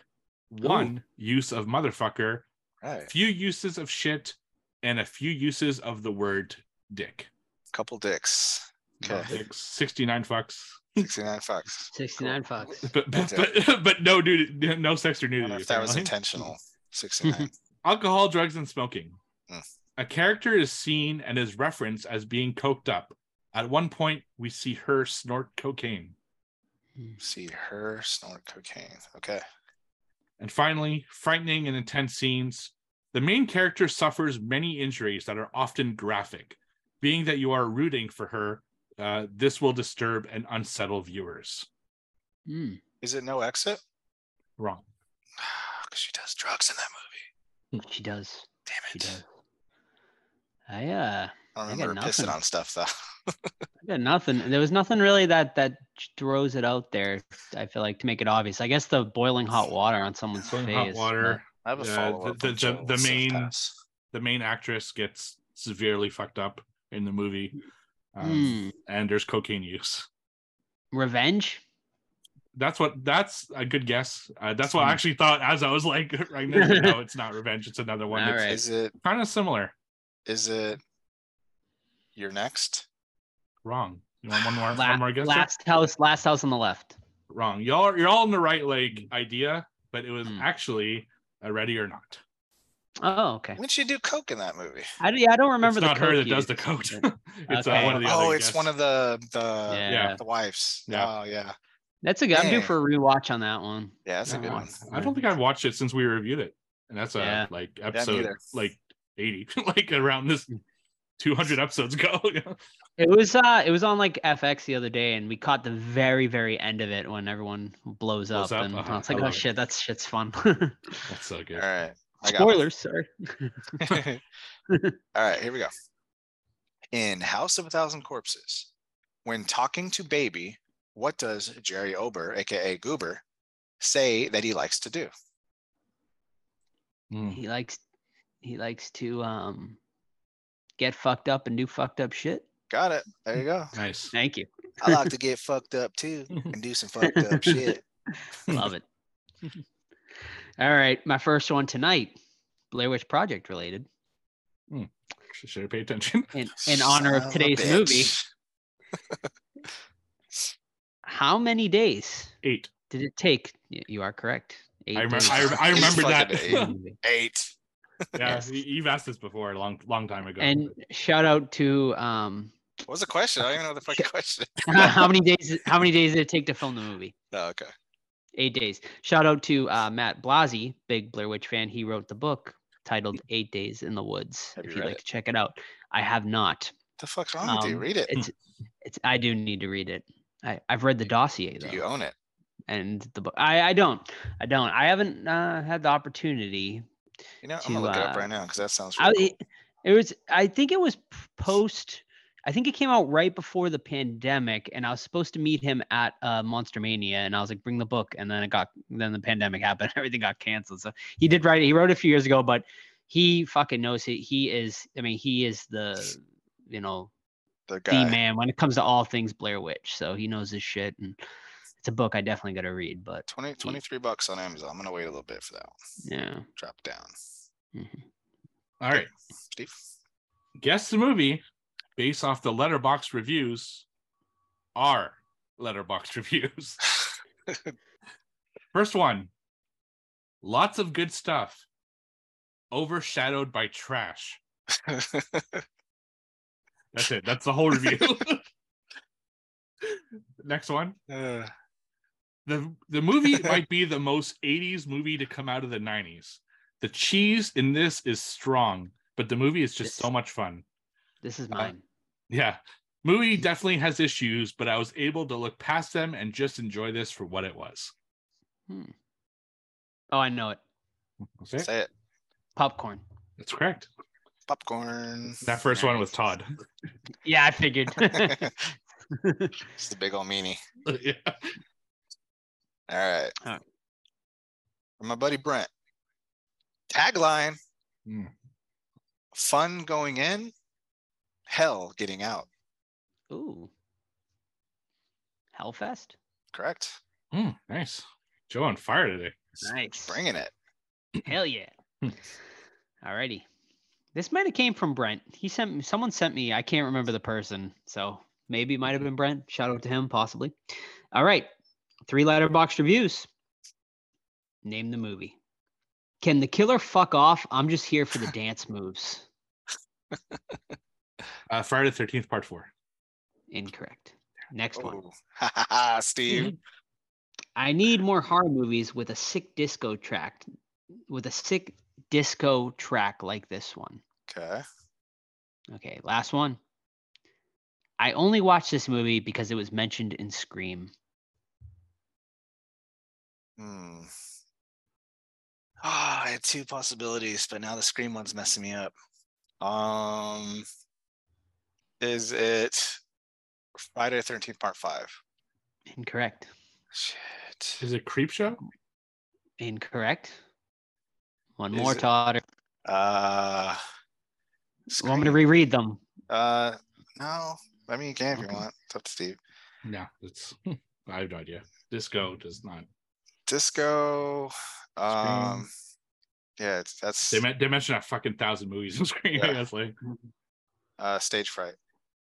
one use of motherfucker, Right. few uses of shit, and a few uses of the word dick. Couple dicks. Okay. Dicks, 69 fucks. 69 fucks. 69 fucks. But but, but, but no nudity, no sex or I nudity. if that was intentional. 69. Alcohol, drugs, and smoking. Hmm. A character is seen and is referenced as being coked up. At one point, we see her snort cocaine. See her snort cocaine. Okay. And finally, frightening and intense scenes. The main character suffers many injuries that are often graphic. Being that you are rooting for her, uh, this will disturb and unsettle viewers. Hmm. Is it no exit? Wrong. Because she does drugs in that movie. She does. Damn it. She it. does. I uh I don't I got remember pissing on stuff though. I got nothing. There was nothing really that that throws it out there. I feel like to make it obvious. I guess the boiling hot water on someone's Boiling face. hot but- water. I have a Yeah, follow the- up. the- the- the main- The main actress gets severely fucked up in the movie, um, Hmm. and there's cocaine use. Revenge. That's what. That's a good guess. Uh, that's what I Hmm. actually thought as I was like, right now. no, it's not revenge. It's another one. All It's right. Is it? kind of similar. Is it? You're next. Wrong. You want one more? La- one more guess? Jeff? last house. Last house on the left. Wrong. Y'all are you're all in the right like idea, but it was Hmm. actually a ready or not. Oh, okay. When she do coke in that movie? I, yeah, I don't remember it's the not her that coke does the coke. it's Okay. uh, one of the oh, other it's guests. one of the the Yeah. Yeah. the wives. Yeah. Oh yeah. That's a good. I'm due for a rewatch on that one. Yeah, that's a good I- one. I don't think I've watched it since we reviewed it, and that's a Yeah. like episode like eighty, like around this two hundred episodes ago. It was uh it was on like FX the other day and we caught the very, very end of it when everyone blows, Blows up, up? and Uh-huh. I was like, I oh love it. shit, that's shit's fun. that's so good. All right. I got one. Spoilers, sorry. All right, here we go. In House of a Thousand Corpses, when talking to Baby, what does Jerry Ober, aka Goober, say that he likes to do? Mm. He likes he likes to um get fucked up and do fucked up shit. Got it. There you go. Nice. Thank you. I like to get fucked up too and do some fucked up shit. Love it. All right, my first one tonight, Blair Witch Project related. Should have paid attention. In in honor of a today's movie, how many days Eight. did it take? You are correct. Eight I remember. I, I remember that. fucking yeah, Yes. you've asked this before a long, long time ago. and shout out to um What was the question? I don't even know the fucking question. how many days how many days did it take to film the movie Oh, okay. Eight days. Shout out to uh, matt blasi big blair witch fan. He wrote the book titled eight days in the woods Have if you you'd like it? to check it out. I have not. The fuck's wrong with you? Um, Read it. it's it's i do need to read it. I, i've read the dossier Do though. you own it? and the book i i don't i don't. I haven't uh, had the opportunity You know, I'm to, gonna look it up uh, right now because that sounds I, really it, it was i think it was post i think it came out right before the pandemic and i was supposed to meet him at uh, monster mania and i was like bring the book and then it got then the pandemic happened everything got canceled so he did write it he wrote it a few years ago but he fucking knows it he is i mean he is the you know cool. the the man when it comes to all things blair witch so he knows his shit and it's a book i definitely got to read but 20, 23 bucks on Amazon. I'm gonna wait a little bit for that one. yeah Drop down. mhm. All right. Steve. Guess the movie based off the Letterboxd reviews are Letterboxd reviews. First one. Lots of good stuff. Overshadowed by trash. That's it. That's the whole review. Next one. Uh, The the movie might be the most 80s movie to come out of the 90s. The cheese in this is strong, but the movie is just so much fun. This is Uh, mine Yeah. Movie definitely has issues, but I was able to look past them and just enjoy this for what it was. oh i know it That's it. say it. popcorn That's correct. Popcorn. That first one was Todd. yeah i figured It's the big old meanie. yeah. All right. All right. From my buddy Brent. Tagline: Hmm. Fun going in, hell getting out. Ooh. Hellfest? Correct. Mm, nice. Joe on fire today. Nice. Bringing it. Hell yeah. Alrighty. This might have came from Brent. He sent me someone sent me, I can't remember the person. So maybe it might have been Brent. Shout out to him, possibly. All right. Three Letterboxd reviews. Name the movie. Can the killer fuck off? I'm just here for the dance moves. Uh, Friday the 13th, part four. Incorrect. Next one. Oh, ha ha ha, Steve. I need more horror movies with a sick disco track, with a sick disco track like this one. Okay. Okay, last one. I only watched this movie because it was mentioned in Scream. Hmm. Ah, I had two possibilities, but now the scream one's messing me up. Um, is it Friday the Thirteenth Part Five? Incorrect. Shit. Is it Creepshow? Incorrect. One Is more, it- Todd. Uh, You want me to reread them? Uh, no. I mean, you can if you Okay. want. It's up to Steve. No, it's I have no idea. Disco does not. Disco. Um, yeah, it's that's They they mentioned a fucking thousand movies in Scream. Yeah. I guess like uh stage fright.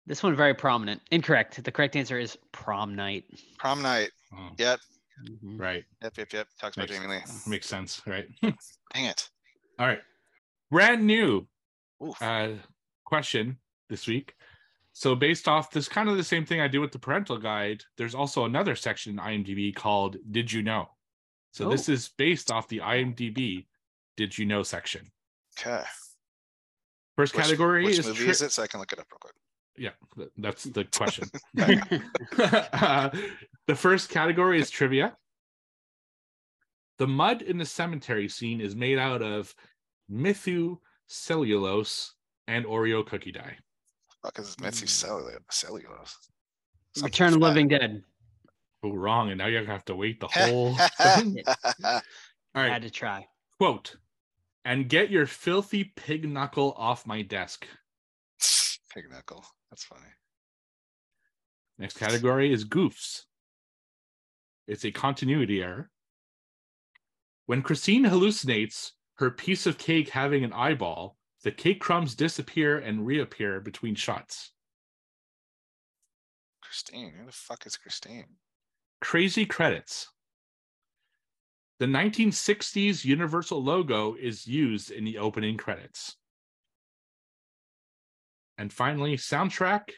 This one very prominent. Incorrect. The correct answer is prom night. Prom night. oh, Yep. Mhm. right Yep. Yep. Yep. Talks about Jamie Lee. makes sense, right? Dang it. All right, brand new Oof. uh, question this week. So based off this kind of the same thing I do with the parental guide, there's also another section in IMDb called "Did You Know." So this Oh. is based off the IMDb "Did You Know" section. Okay. First Which, category which is movie tri- is it? So I can look it up real quick. Yeah, that's the question. Uh, the first category is trivia. The mud in the cemetery scene is made out of methyl cellulose and Oreo cookie dye. Fuck is Mitzi Mm. cellulose? Cellulose. Something Return of. Living Dead. Oh, wrong, and now you're gonna have to wait the whole thing. All Had to try. quote, and get your filthy pig knuckle off my desk. Pig knuckle. That's funny. Next category is goofs. It's a continuity error. When Christine hallucinates her piece of cake having an eyeball, the cake crumbs disappear and reappear between shots. Christine. Who the fuck is Christine? Crazy credits. The 1960s Universal logo is used in the opening credits. And finally, soundtrack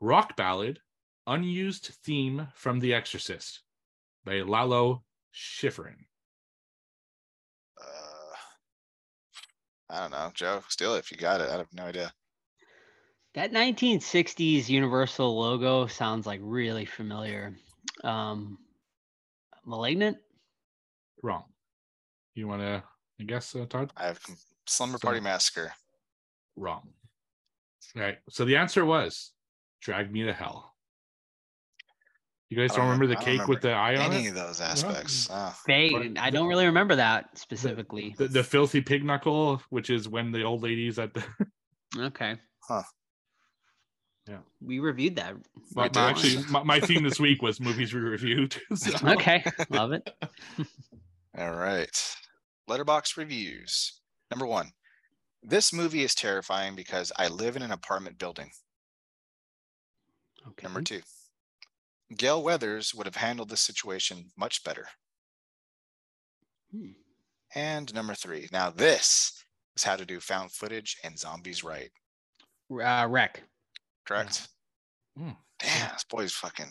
rock ballad, unused theme from The Exorcist by Lalo Schifrin. Uh, I don't know. Joe, steal it if you got it. I have no idea. That 1960s Universal logo sounds like really familiar. Um, Malignant? Wrong. You want to, I guess, uh, Todd? I have com- Slumber So- Party Massacre. Wrong. All right. So the answer was Drag Me to Hell. You guys don't don't remember the I don't cake with the eye on it? Any of those aspects. Oh, They, I don't really remember that specifically. The, the filthy pig knuckle, which is when the old ladies at the okay. Huh. Yeah. We reviewed that. my, my- actually my, my theme this week was movies we reviewed. so- Okay. Love it. all right. Letterboxd reviews. Number one. This movie is terrifying because I live in an apartment building. Okay. Number two. Gale Weathers would have handled this situation much better. Hmm. And number three. Now this is how to do found footage and zombies right. Uh, REC. Correct? Hmm. Damn, this boy's fucking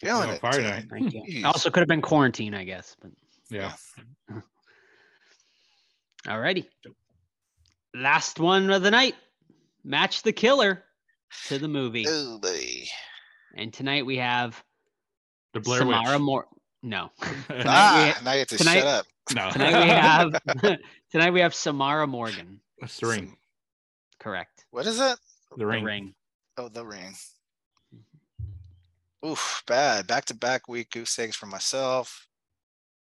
feeling it. fire tonight. tonight. Thank you. Also could have been quarantine, I guess. But yeah. alrighty. Last one of the night. Match the killer to the movie. Oh. And tonight we have The Blair Samara Witch. Moore. No. Ah, we- now you have to tonight- shut up. no. Tonight we have tonight we have Samara Morgan. That's the ring. Correct. What is it? The The ring. ring. Oh, the ring. Oof, bad. Back to back week goose eggs for myself.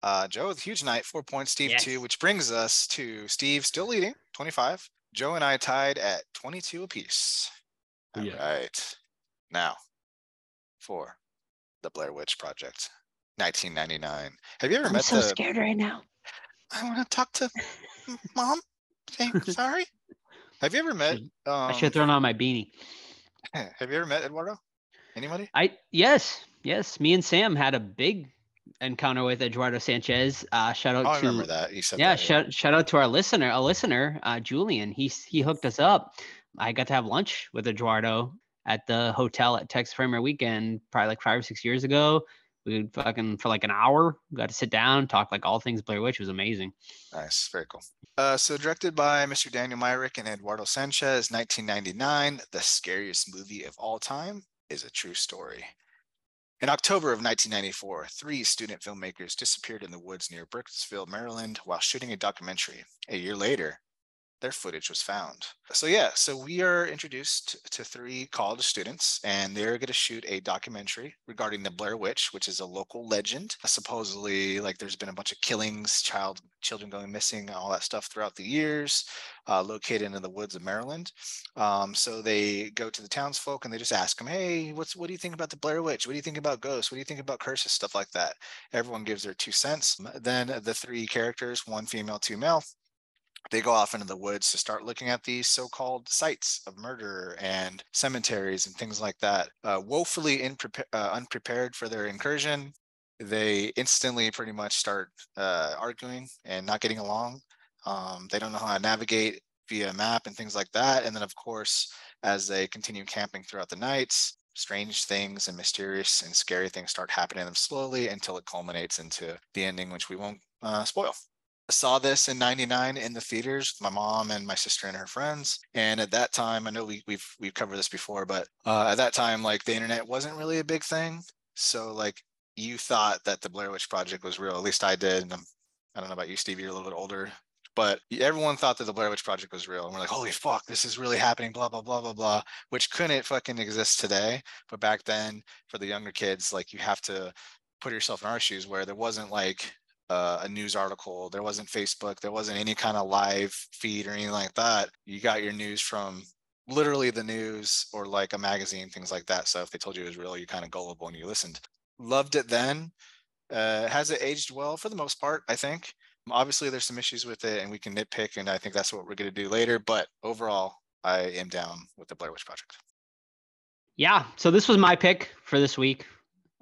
Uh, Joe with a huge night, four points. Steve two, which brings us to Steve still leading, twenty-five. Joe and I tied at twenty-two apiece. All right, Yeah. now for the Blair Witch Project, nineteen ninety-nine. Have you ever met I'm met so the? scared right now. I want to talk to mom. Say sorry. Have you ever met? Um, I should have thrown on my beanie. have you ever met Eduardo? Anybody? I yes, yes. Me and Sam had a big encounter with Eduardo Sanchez. Uh, shout out Oh, I to remember that. You said yeah, that, shout shout out to our listener, a listener, uh, Julian. He he hooked us up. I got to have lunch with Eduardo at the hotel at Texas Frightmare Weekend, probably like five or six years ago. We fucking for like an hour. Got to sit down, talk like all things Blair Witch. It was amazing. Nice, very cool. Uh, so directed by Mr. Daniel Myrick and Eduardo Sanchez, 1999, the scariest movie of all time is a true story. In October of 1994, three student filmmakers disappeared in the woods near Burkittsville, Maryland, while shooting a documentary. A year later, their footage was found. So yeah, so we are introduced to three college students, and they're going to shoot a documentary regarding the Blair Witch, which is a local legend. Supposedly, like there's been a bunch of killings, child children going missing, all that stuff throughout the years, uh, located in the woods of Maryland. Um, so they go to the townsfolk and they just ask them, "Hey, what's what do you think about the Blair Witch? What do you think about ghosts? What do you think about curses? Stuff like that." Everyone gives their two cents. Then the three characters, one female, two male, they go off into the woods to start looking at these so-called sites of murder and cemeteries and things like that. Uh, woefully uh, unprepared for their incursion, they instantly pretty much start uh, arguing and not getting along. Um, they don't know how to navigate via map and things like that. And then, of course, as they continue camping throughout the nights, strange things and mysterious and scary things start happening to them slowly until it culminates into the ending, which we won't uh, spoil saw this in 99 in the theaters with my mom and my sister and her friends and at that time i know we, we've we've covered this before but uh, at that time like the internet wasn't really a big thing so like you thought that the blair witch project was real at least i did and I'm, i don't know about you steve you're a little bit older but everyone thought that the blair witch project was real and we're like holy fuck this is really happening blah blah blah blah blah which couldn't fucking exist today but back then for the younger kids like you have to put yourself in our shoes where there wasn't like uh, a news article. There wasn't Facebook. There wasn't any kind of live feed or anything like that. You got your news from literally the news or like a magazine, things like that. So if they told you it was real, you kind of gullible and you listened. Loved it then. Uh, has it aged well for the most part? I think. Obviously, there's some issues with it, and we can nitpick, and I think that's what we're going to do later. But overall, I am down with the Blair Witch Project. Yeah. So this was my pick for this week.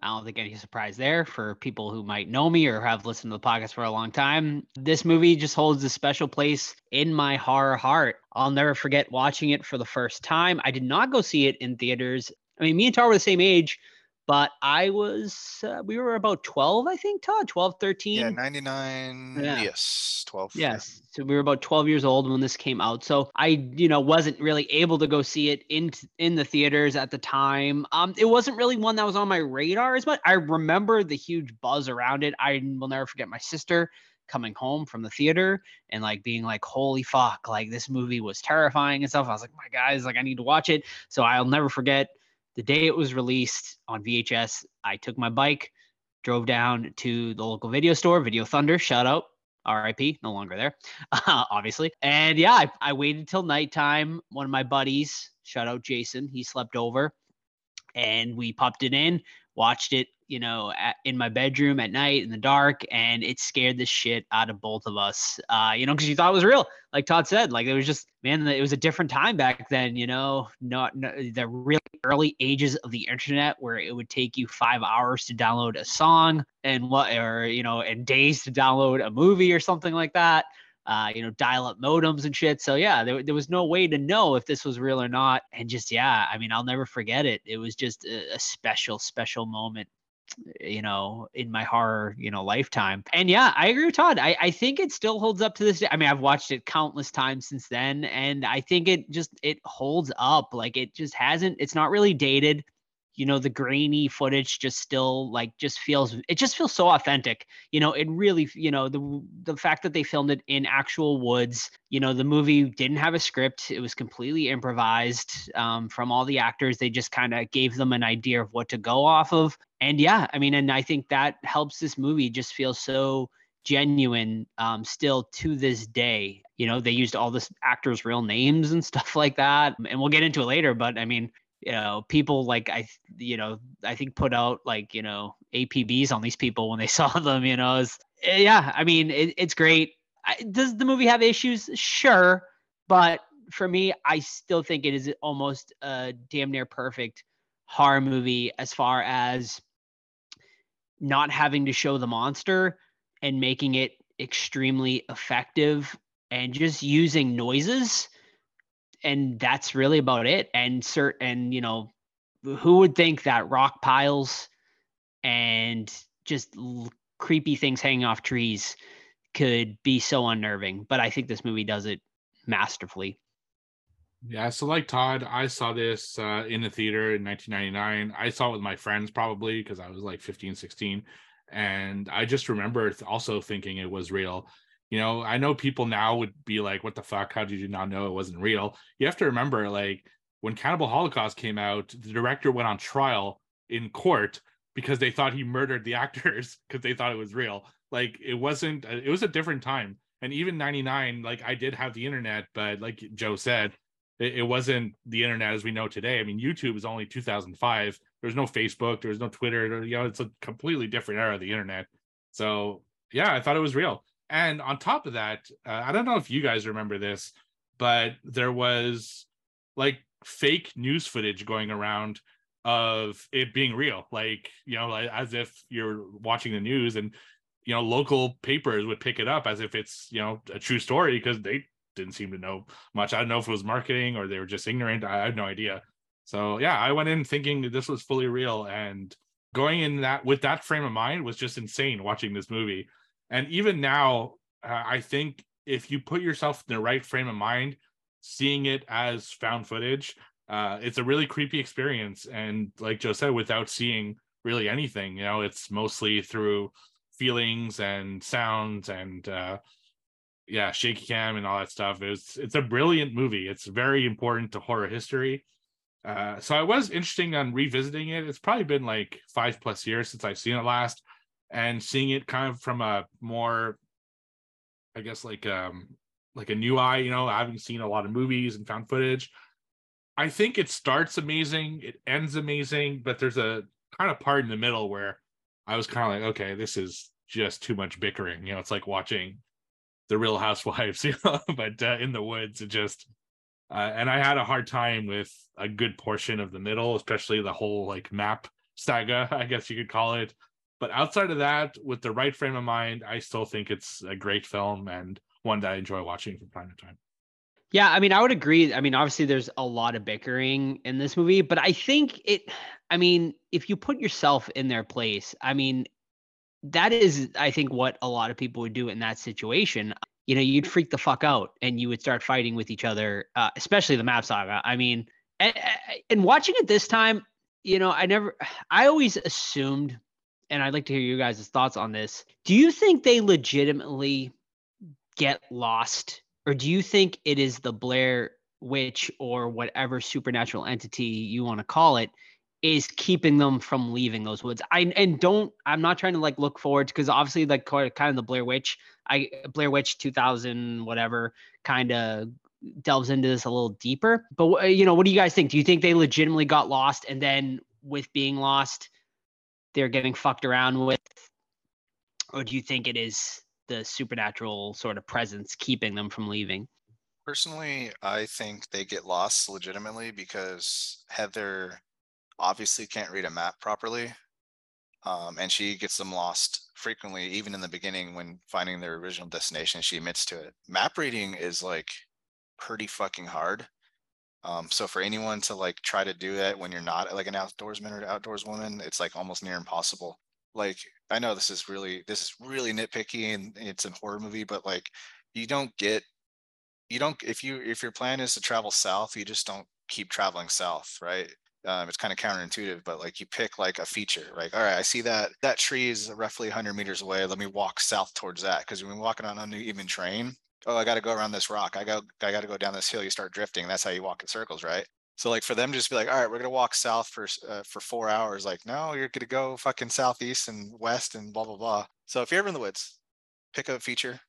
I don't think any surprise there for people who might know me or have listened to the podcast for a long time. This movie just holds a special place in my horror heart. I'll never forget watching it for the first time. I did not go see it in theaters. I mean, me and Tar were the same age, but I was, uh, we were about 12, I think, Todd, 12, 13. Yeah, 99. Yeah. Yes, 12. Yes. So we were about 12 years old when this came out. So I, you know, wasn't really able to go see it in in the theaters at the time. Um, it wasn't really one that was on my radar as much. I remember the huge buzz around it. I will never forget my sister coming home from the theater and like being like, holy fuck, like this movie was terrifying and stuff. I was like, my guys, like I need to watch it. So I'll never forget the day it was released on VHS, I took my bike, drove down to the local video store, Video Thunder, shout out, RIP, no longer there, obviously. And yeah, I, I waited till nighttime. One of my buddies, shout out Jason, he slept over and we popped it in, watched it you know, at, in my bedroom at night in the dark, and it scared the shit out of both of us. Uh, you know, because you thought it was real, like Todd said. Like it was just, man, it was a different time back then. You know, not, not the really early ages of the internet where it would take you five hours to download a song and what, or you know, and days to download a movie or something like that. Uh, you know, dial up modems and shit. So yeah, there, there was no way to know if this was real or not. And just, yeah, I mean, I'll never forget it. It was just a, a special, special moment you know, in my horror, you know, lifetime. And yeah, I agree with Todd. I, I think it still holds up to this day. I mean, I've watched it countless times since then, and I think it just it holds up. Like it just hasn't, it's not really dated you know the grainy footage just still like just feels it just feels so authentic you know it really you know the the fact that they filmed it in actual woods you know the movie didn't have a script it was completely improvised um, from all the actors they just kind of gave them an idea of what to go off of and yeah i mean and i think that helps this movie just feel so genuine um, still to this day you know they used all this actors real names and stuff like that and we'll get into it later but i mean you know people like i you know i think put out like you know apbs on these people when they saw them you know it's, eh, yeah i mean it, it's great. I, does the movie have issues? Sure but for me i still think it is almost a damn near perfect horror movie as far as not having to show the monster and making it extremely effective and just using noises and that's really about it. And cert and you know, who would think that rock piles and just l- creepy things hanging off trees could be so unnerving. But I think this movie does it masterfully. Yeah, so like Todd, I saw this uh, in the theater in 1999. I saw it with my friends probably because I was like 15, 16. And I just remember also thinking it was real. You know, I know people now would be like, what the fuck? How did you not know it wasn't real? You have to remember, like, when Cannibal Holocaust came out, the director went on trial in court because they thought he murdered the actors because they thought it was real. Like, it wasn't, uh, it was a different time. And even 99, like, I did have the internet, but like Joe said, it, it wasn't the internet as we know today. I mean, YouTube is only 2005. There was no Facebook, there was no Twitter. You know, it's a completely different era of the internet. So yeah, I thought it was real. And on top of that, uh, I don't know if you guys remember this, but there was like fake news footage going around of it being real, like you know, like, as if you're watching the news and you know local papers would pick it up as if it's you know a true story because they didn't seem to know much. I don't know if it was marketing or they were just ignorant. I had no idea. So yeah, I went in thinking that this was fully real and going in that with that frame of mind was just insane watching this movie. And even now, uh, I think if you put yourself in the right frame of mind, seeing it as found footage, uh, it's a really creepy experience. And like Joe said, without seeing really anything, you know, it's mostly through feelings and sounds and uh, yeah, shaky cam and all that stuff. It's it's a brilliant movie. It's very important to horror history. Uh, so I was interesting on revisiting it. It's probably been like five plus years since I've seen it last, and seeing it kind of from a more, I guess like um like a new eye. You know, having seen a lot of movies and found footage, I think it starts amazing, it ends amazing, but there's a kind of part in the middle where I was kind of like, okay, this is just too much bickering. You know, it's like watching the Real Housewives, you know, but uh, in the woods, it just. Uh, and I had a hard time with a good portion of the middle, especially the whole like map saga, I guess you could call it. But outside of that, with the right frame of mind, I still think it's a great film and one that I enjoy watching from time to time. Yeah, I mean, I would agree. I mean, obviously, there's a lot of bickering in this movie, but I think it, I mean, if you put yourself in their place, I mean, that is, I think, what a lot of people would do in that situation. You know, you'd freak the fuck out and you would start fighting with each other, uh, especially the map saga. I mean, and, and watching it this time, you know, I never, I always assumed, and I'd like to hear you guys' thoughts on this. Do you think they legitimately get lost, or do you think it is the Blair Witch or whatever supernatural entity you want to call it is keeping them from leaving those woods. I and don't I'm not trying to like look forward because obviously like kind of the Blair Witch, I Blair Witch 2000 whatever kind of delves into this a little deeper. But you know, what do you guys think? Do you think they legitimately got lost and then with being lost they're getting fucked around with or do you think it is the supernatural sort of presence keeping them from leaving? Personally, I think they get lost legitimately because Heather obviously can't read a map properly. Um, and she gets them lost frequently, even in the beginning when finding their original destination. She admits to it. Map reading is like pretty fucking hard. Um, so for anyone to like try to do that when you're not like an outdoorsman or outdoors woman, it's like almost near impossible. Like I know this is really this is really nitpicky and it's a horror movie, but like you don't get you don't if you if your plan is to travel south, you just don't keep traveling south, right? um, it's kind of counterintuitive, but like you pick like a feature, like, all right, I see that that tree is roughly 100 meters away. Let me walk south towards that. Because when you're walking on uneven terrain, oh, I got to go around this rock. I got I got to go down this hill. You start drifting. That's how you walk in circles, right? So like for them just be like, all right, we're gonna walk south for uh, for four hours. Like, no, you're gonna go fucking southeast and west and blah blah blah. So if you're ever in the woods, pick a feature,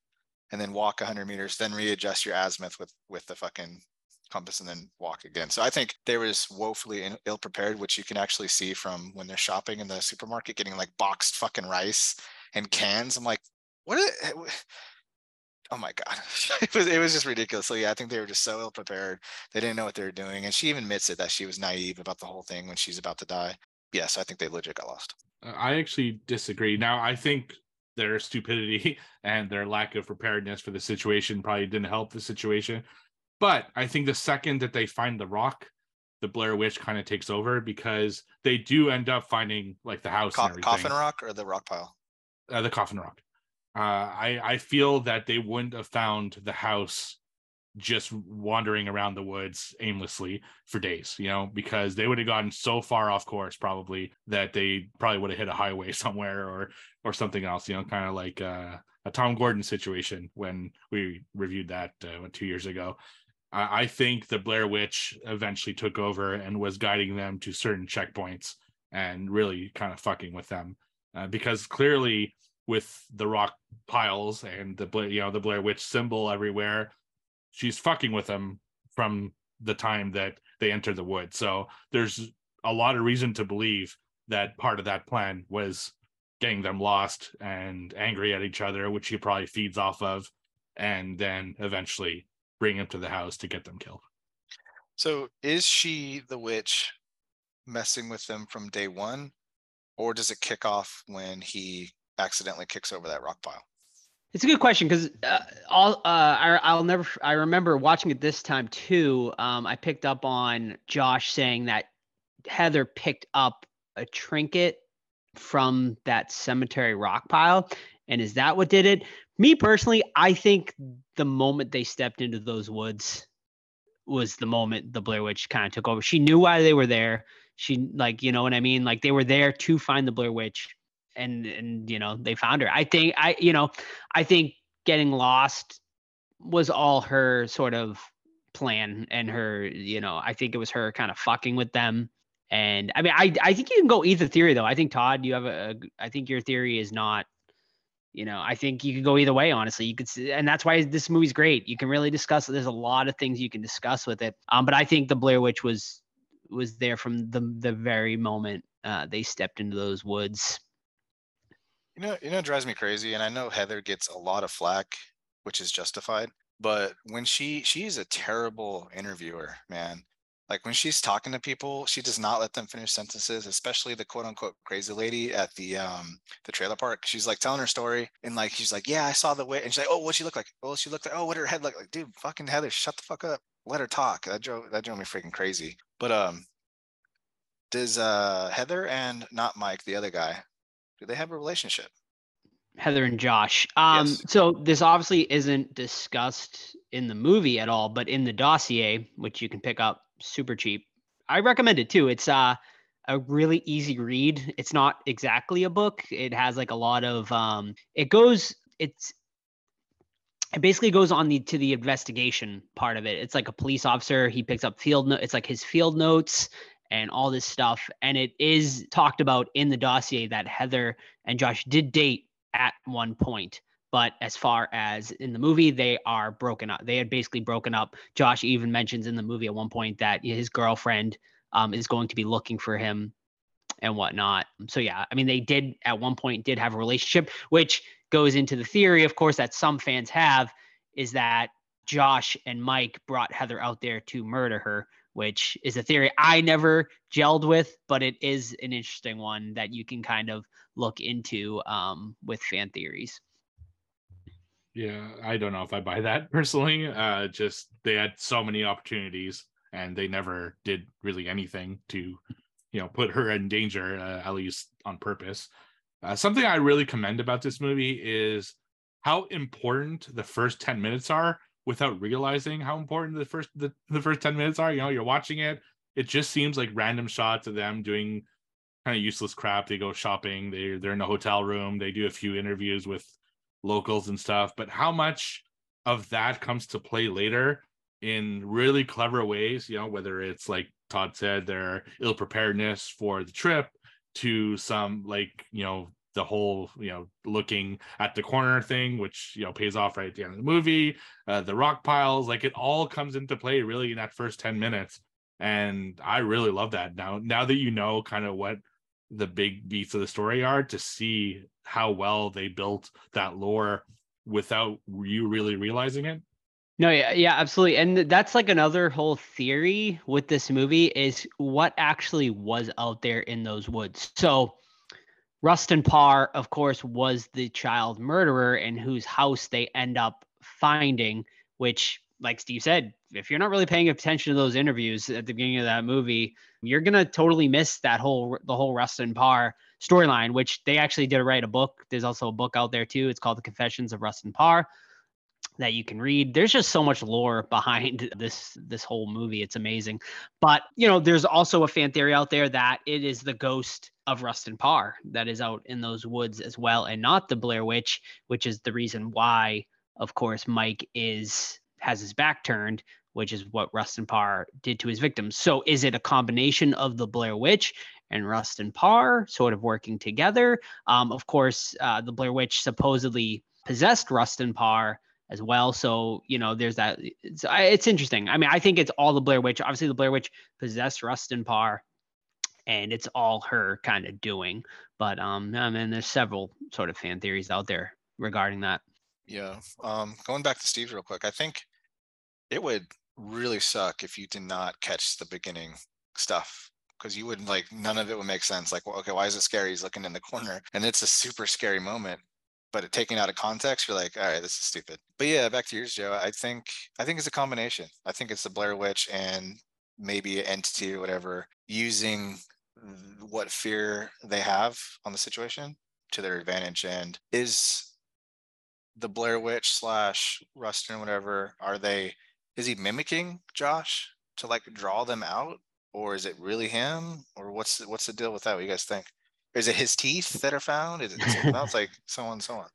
and then walk 100 meters. Then readjust your azimuth with with the fucking compass and then walk again. So I think they was woefully ill prepared, which you can actually see from when they're shopping in the supermarket, getting like boxed fucking rice and cans. I'm like, what? Is, oh my god, it was it was just ridiculous. So yeah, I think they were just so ill prepared. They didn't know what they were doing, and she even admits it that she was naive about the whole thing when she's about to die. Yes, I think they legit got lost. Uh, I actually disagree. Now I think their stupidity and their lack of preparedness for the situation probably didn't help the situation. But I think the second that they find the rock, the Blair Witch kind of takes over because they do end up finding like the house, Co- coffin rock or the rock pile? uh, the coffin rock. Uh, I I feel that they wouldn't have found the house just wandering around the woods aimlessly for days, you know, because they would have gotten so far off course probably that they probably would have hit a highway somewhere or or something else, you know, kind of like uh, a Tom Gordon situation when we reviewed that uh, two years ago. I, I think the Blair Witch eventually took over and was guiding them to certain checkpoints and really kind of fucking with them uh, because clearly with the rock piles and the you know the Blair Witch symbol everywhere, she's fucking with them from the time that they enter the wood. So there's a lot of reason to believe that part of that plan was getting them lost and angry at each other, which he probably feeds off of, and then eventually bring them to the house to get them killed. So is she the witch messing with them from day one? Or does it kick off when he accidentally kicks over that rock pile? It's a good question because uh, all uh, I, I'll never. I remember watching it this time too. Um, I picked up on Josh saying that Heather picked up a trinket from that cemetery rock pile, and is that what did it? Me personally, I think the moment they stepped into those woods was the moment the Blair Witch kind of took over. She knew why they were there. She like, you know what I mean? Like they were there to find the Blair Witch and and you know, they found her. I think I you know, I think getting lost was all her sort of plan and her, you know, I think it was her kind of fucking with them. And I mean, I I think you can go either theory though. I think Todd, you have a, a I think your theory is not you know, I think you could go either way, honestly. You could, see, and that's why this movie's great. You can really discuss. There's a lot of things you can discuss with it. Um, but I think the Blair Witch was was there from the the very moment uh, they stepped into those woods. You know, you know, it drives me crazy, and I know Heather gets a lot of flack, which is justified. But when she she's a terrible interviewer, man. Like when she's talking to people, she does not let them finish sentences, especially the quote unquote crazy lady at the um the trailer park. She's like telling her story and like she's like, Yeah, I saw the way and she's like, Oh, what she look like? Oh, she looked like oh, what her head look like? Dude, fucking Heather, shut the fuck up. Let her talk. That drove that drove me freaking crazy. But um does uh Heather and not Mike, the other guy, do they have a relationship? Heather and Josh. Um, Yes. so this obviously isn't discussed in the movie at all, but in the dossier, which you can pick up super cheap, I recommend it too. It's uh, a really easy read. It's not exactly a book. It has like a lot of um, it goes. It's it basically goes on the to the investigation part of it. It's like a police officer. He picks up field note. It's like his field notes and all this stuff. And it is talked about in the dossier that Heather and Josh did date at one point. But as far as in the movie, they are broken up. They had basically broken up. Josh even mentions in the movie at one point that his girlfriend um, is going to be looking for him and whatnot. So yeah, I mean, they did at one point did have a relationship, which goes into the theory, of course, that some fans have, is that Josh and Mike brought Heather out there to murder her, which is a theory I never gelled with, but it is an interesting one that you can kind of look into um, with fan theories. Yeah, I don't know if I buy that personally. Uh, just they had so many opportunities and they never did really anything to, you know, put her in danger, uh, at least on purpose. Uh, something I really commend about this movie is how important the first 10 minutes are without realizing how important the first the, the first 10 minutes are. You know, you're watching it, it just seems like random shots of them doing kind of useless crap. They go shopping, they they're in a hotel room, they do a few interviews with locals and stuff, but how much of that comes to play later in really clever ways, you know, whether it's like Todd said, their ill preparedness for the trip to some like, you know, the whole, you know, looking at the corner thing, which, you know, pays off right at the end of the movie, uh, the rock piles, like it all comes into play really in that first 10 minutes. And I really love that now, now that you know kind of what the big beats of the story are to see how well they built that lore without you really realizing it. No, yeah, yeah, absolutely. And that's like another whole theory with this movie is what actually was out there in those woods. So Rustin Parr, of course, was the child murderer and whose house they end up finding, which like Steve said, if you're not really paying attention to those interviews at the beginning of that movie, you're gonna totally miss that whole the whole Rustin Parr storyline, which they actually did write a book. There's also a book out there too. It's called The Confessions of Rustin Parr that you can read. There's just so much lore behind this this whole movie. It's amazing. But, you know, there's also a fan theory out there that it is the ghost of Rustin Parr that is out in those woods as well and not the Blair Witch, which is the reason why of course Mike is has his back turned, which is what Rustin Parr did to his victims. So is it a combination of the Blair Witch and Rustin Parr sort of working together? Um, of course, uh, the Blair Witch supposedly possessed Rustin Parr as well. So you know, there's that. It's, it's interesting. I mean, I think it's all the Blair Witch. Obviously, the Blair Witch possessed Rustin Parr, and it's all her kind of doing. But um, I mean, there's several sort of fan theories out there regarding that. Yeah. Um, going back to Steve real quick, I think it would really suck if you did not catch the beginning stuff because you would like none of it would make sense. Like, well, okay, why is it scary? He's looking in the corner, and it's a super scary moment. But taken out of context, you're like, all right, this is stupid. But yeah, back to yours, Joe. I think I think it's a combination. I think it's the Blair Witch and maybe an entity or whatever using what fear they have on the situation to their advantage. And is the Blair Witch slash Rustin, whatever, are they? Is he mimicking Josh to like draw them out, or is it really him, or what's what's the deal with that? What do you guys think? Is it his teeth that are found? Is it something else like so on so on?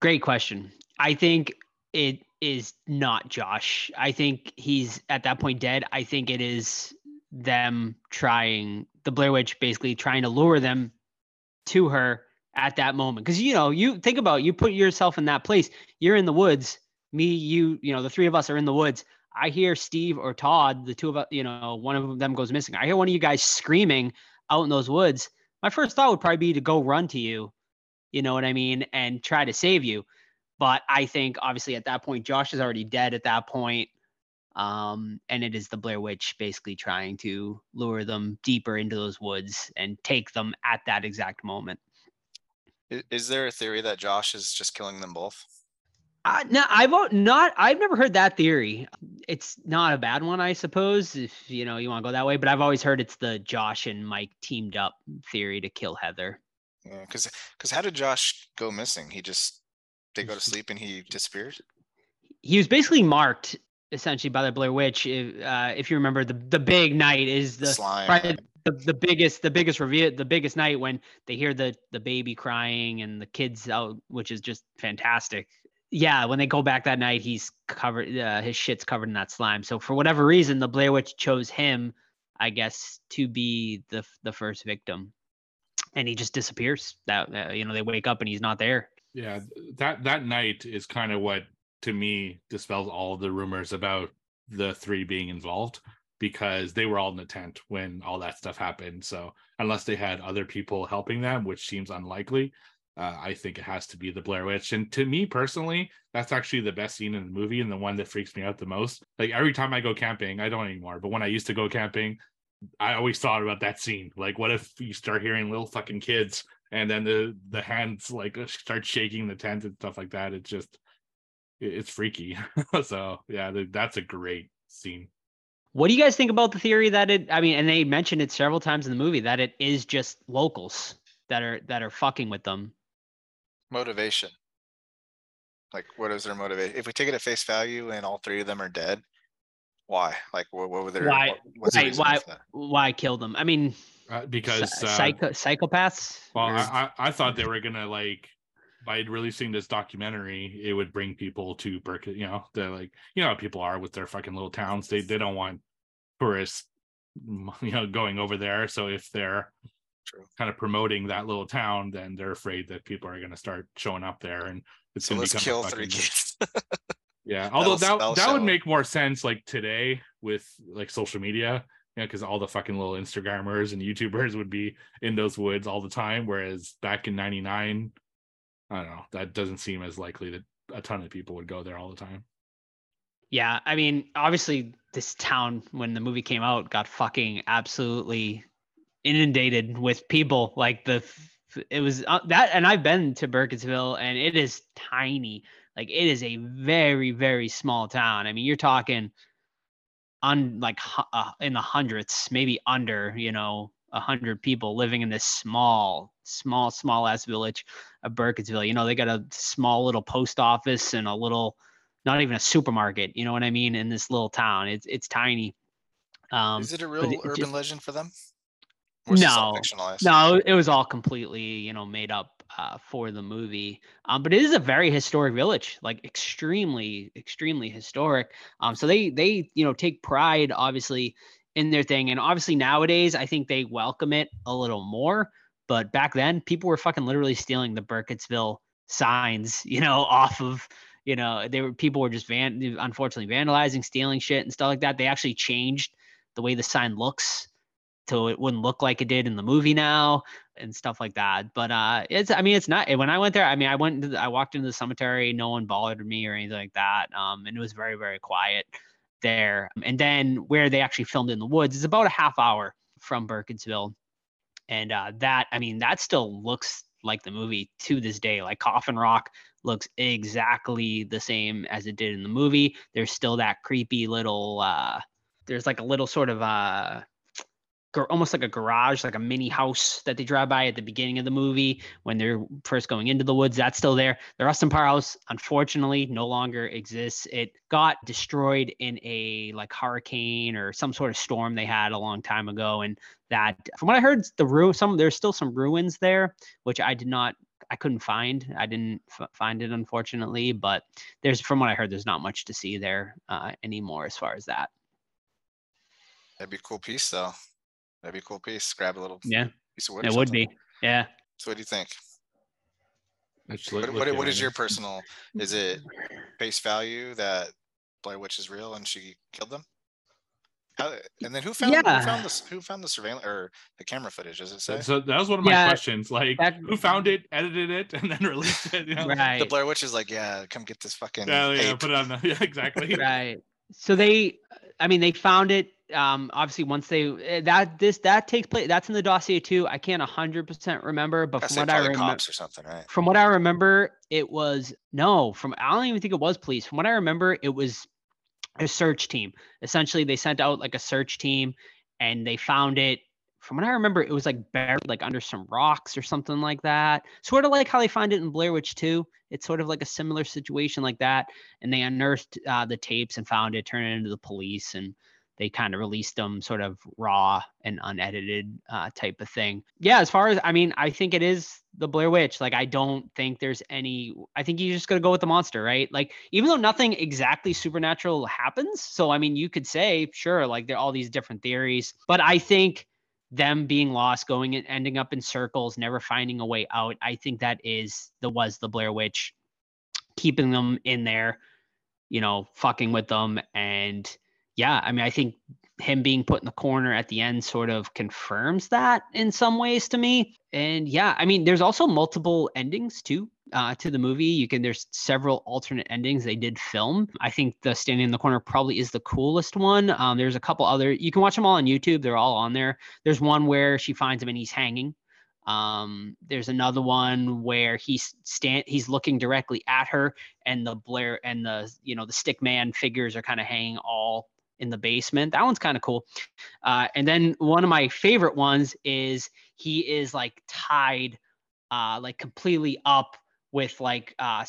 Great question. I think it is not Josh. I think he's at that point dead. I think it is them trying the Blair Witch basically trying to lure them to her at that moment because you know you think about it, you put yourself in that place you're in the woods me you you know the three of us are in the woods i hear steve or todd the two of us you know one of them goes missing i hear one of you guys screaming out in those woods my first thought would probably be to go run to you you know what i mean and try to save you but i think obviously at that point josh is already dead at that point um, and it is the Blair Witch basically trying to lure them deeper into those woods and take them at that exact moment. Is, is there a theory that Josh is just killing them both? Uh, no, I've not. I've never heard that theory. It's not a bad one, I suppose, if you know you want to go that way. But I've always heard it's the Josh and Mike teamed up theory to kill Heather. Yeah, because because how did Josh go missing? He just they go to sleep and he disappears. He was basically marked essentially by the Blair Witch. If, uh, if you remember, the the big night is the Slime the, the biggest the biggest reveal the biggest night when they hear the the baby crying and the kids out which is just fantastic yeah when they go back that night he's covered uh, his shit's covered in that slime. So for whatever reason the blair witch chose him i guess to be the the first victim. And he just disappears. That uh, you know they wake up and he's not there. Yeah that that night is kind of what to me dispels all the rumors about the three being involved because they were all in the tent when all that stuff happened. So unless they had other people helping them, which seems unlikely, uh, I think it has to be the Blair Witch. And to me personally, that's actually the best scene in the movie and the one that freaks me out the most. Like every time I go camping, I don't anymore, but when I used to go camping, I always thought about that scene. Like, what if you start hearing little fucking kids and then the the hands like start shaking the tent and stuff like that? It's just it's freaky. so yeah, that's a great scene. What do you guys think about the theory that it? I mean, and they mentioned it several times in the movie that it is just locals that are that are fucking with them. Motivation. Like, what is their motivation? If we take it at face value and all three of them are dead, why? Like, what, what were their? Why? What, why? Why, why kill them? I mean, uh, because uh, psycho, psychopaths. Well, I, I I thought they were gonna like by releasing this documentary, it would bring people to Berkeley. You know, they're like, you know, people are with their fucking little towns. They they don't want tourists, you know, going over there. So if they're True. kind of promoting that little town, then they're afraid that people are going to start showing up there, and it's so going to kill three kids. yeah, although that that would make more sense like today with like social media. Yeah, because all the fucking little Instagrammers and YouTubers would be in those woods all the time. Whereas back in '99, I don't know. That doesn't seem as likely that a ton of people would go there all the time. Yeah, I mean, obviously, this town when the movie came out got fucking absolutely inundated with people. Like the, it was uh, that, and I've been to Burkittsville, and it is tiny Like it is a very very small town. I mean, you're talking on like uh, in the hundreds, maybe under, you know, a hundred people living in this small, small, small ass village of Burkittsville. You know, they got a small little post office and a little, not even a supermarket. You know what I mean? In this little town, it's it's tiny. Um, Is it a real it, urban just, legend for them? No, no, it was all completely, you know, made up uh, for the movie. Um, but it is a very historic village, like extremely, extremely historic. Um, so they they you know take pride, obviously, in their thing, and obviously nowadays I think they welcome it a little more. But back then, people were fucking literally stealing the Burkittsville signs, you know, off of you know they were people were just van unfortunately vandalizing, stealing shit and stuff like that. They actually changed the way the sign looks so it wouldn't look like it did in the movie now and stuff like that. But uh, it's I mean it's not when I went there. I mean I went the, I walked into the cemetery. No one bothered me or anything like that. Um, and it was very very quiet there. And then where they actually filmed in the woods is about a half hour from Burkittsville, and uh, that I mean that still looks like the movie to this day. Like Coffin Rock looks exactly the same as it did in the movie. There's still that creepy little. Uh, there's like a little sort of uh almost like a garage, like a mini house that they drive by at the beginning of the movie when they're first going into the woods. That's still there. The Rustin Parr House, unfortunately, no longer exists. It got destroyed in a like hurricane or some sort of storm they had a long time ago. And that, from what I heard, the ruin, some there's still some ruins there, which I did not I couldn't find. I didn't f- find it unfortunately, but there's from what I heard, there's not much to see there uh, anymore as far as that. That'd be a cool piece though. That'd be a cool piece. Grab a little yeah piece of wood. It would be. Yeah. So what do you think? What, what, what is your personal? Is it face value that Blair Witch is real and she killed them? How, and then who found yeah. who found the who found the surveillance or the camera footage? Does it say? So that was one of my yeah, questions. Like, that, who found it, edited it, and then released it? You know? Right. The Blair Witch is like, yeah, come get this fucking. Yeah, yeah, put it on. The, yeah, exactly. right. So they, I mean, they found it um obviously once they eh, that this that takes place that's in the dossier too. I can't 100% remember but from what i remember or something right? from what i remember it was no from i don't even think it was police. From what i remember it was a search team. Essentially they sent out like a search team and they found it. From what i remember it was like buried like under some rocks or something like that. Sort of like how they find it in blair witch 2 it's sort of like a similar situation like that. And they unearthed uh, the tapes and found it turned it into the police and they kind of released them sort of raw and unedited uh, type of thing. Yeah, as far as I mean, I think it is the Blair Witch. Like, I don't think there's any. I think you're just gonna go with the monster, right? Like, even though nothing exactly supernatural happens, so I mean, you could say sure, like there are all these different theories, but I think them being lost, going and ending up in circles, never finding a way out. I think that is the was the Blair Witch, keeping them in there, you know, fucking with them and yeah, I mean, I think him being put in the corner at the end sort of confirms that in some ways to me. And yeah, I mean, there's also multiple endings too uh, to the movie. You can there's several alternate endings they did film. I think the standing in the corner probably is the coolest one. Um, there's a couple other you can watch them all on YouTube. They're all on there. There's one where she finds him and he's hanging. Um, there's another one where he's stand he's looking directly at her and the Blair and the you know the stick man figures are kind of hanging all in the basement. That one's kind of cool. Uh, and then one of my favorite ones is he is like tied, uh, like completely up with like uh,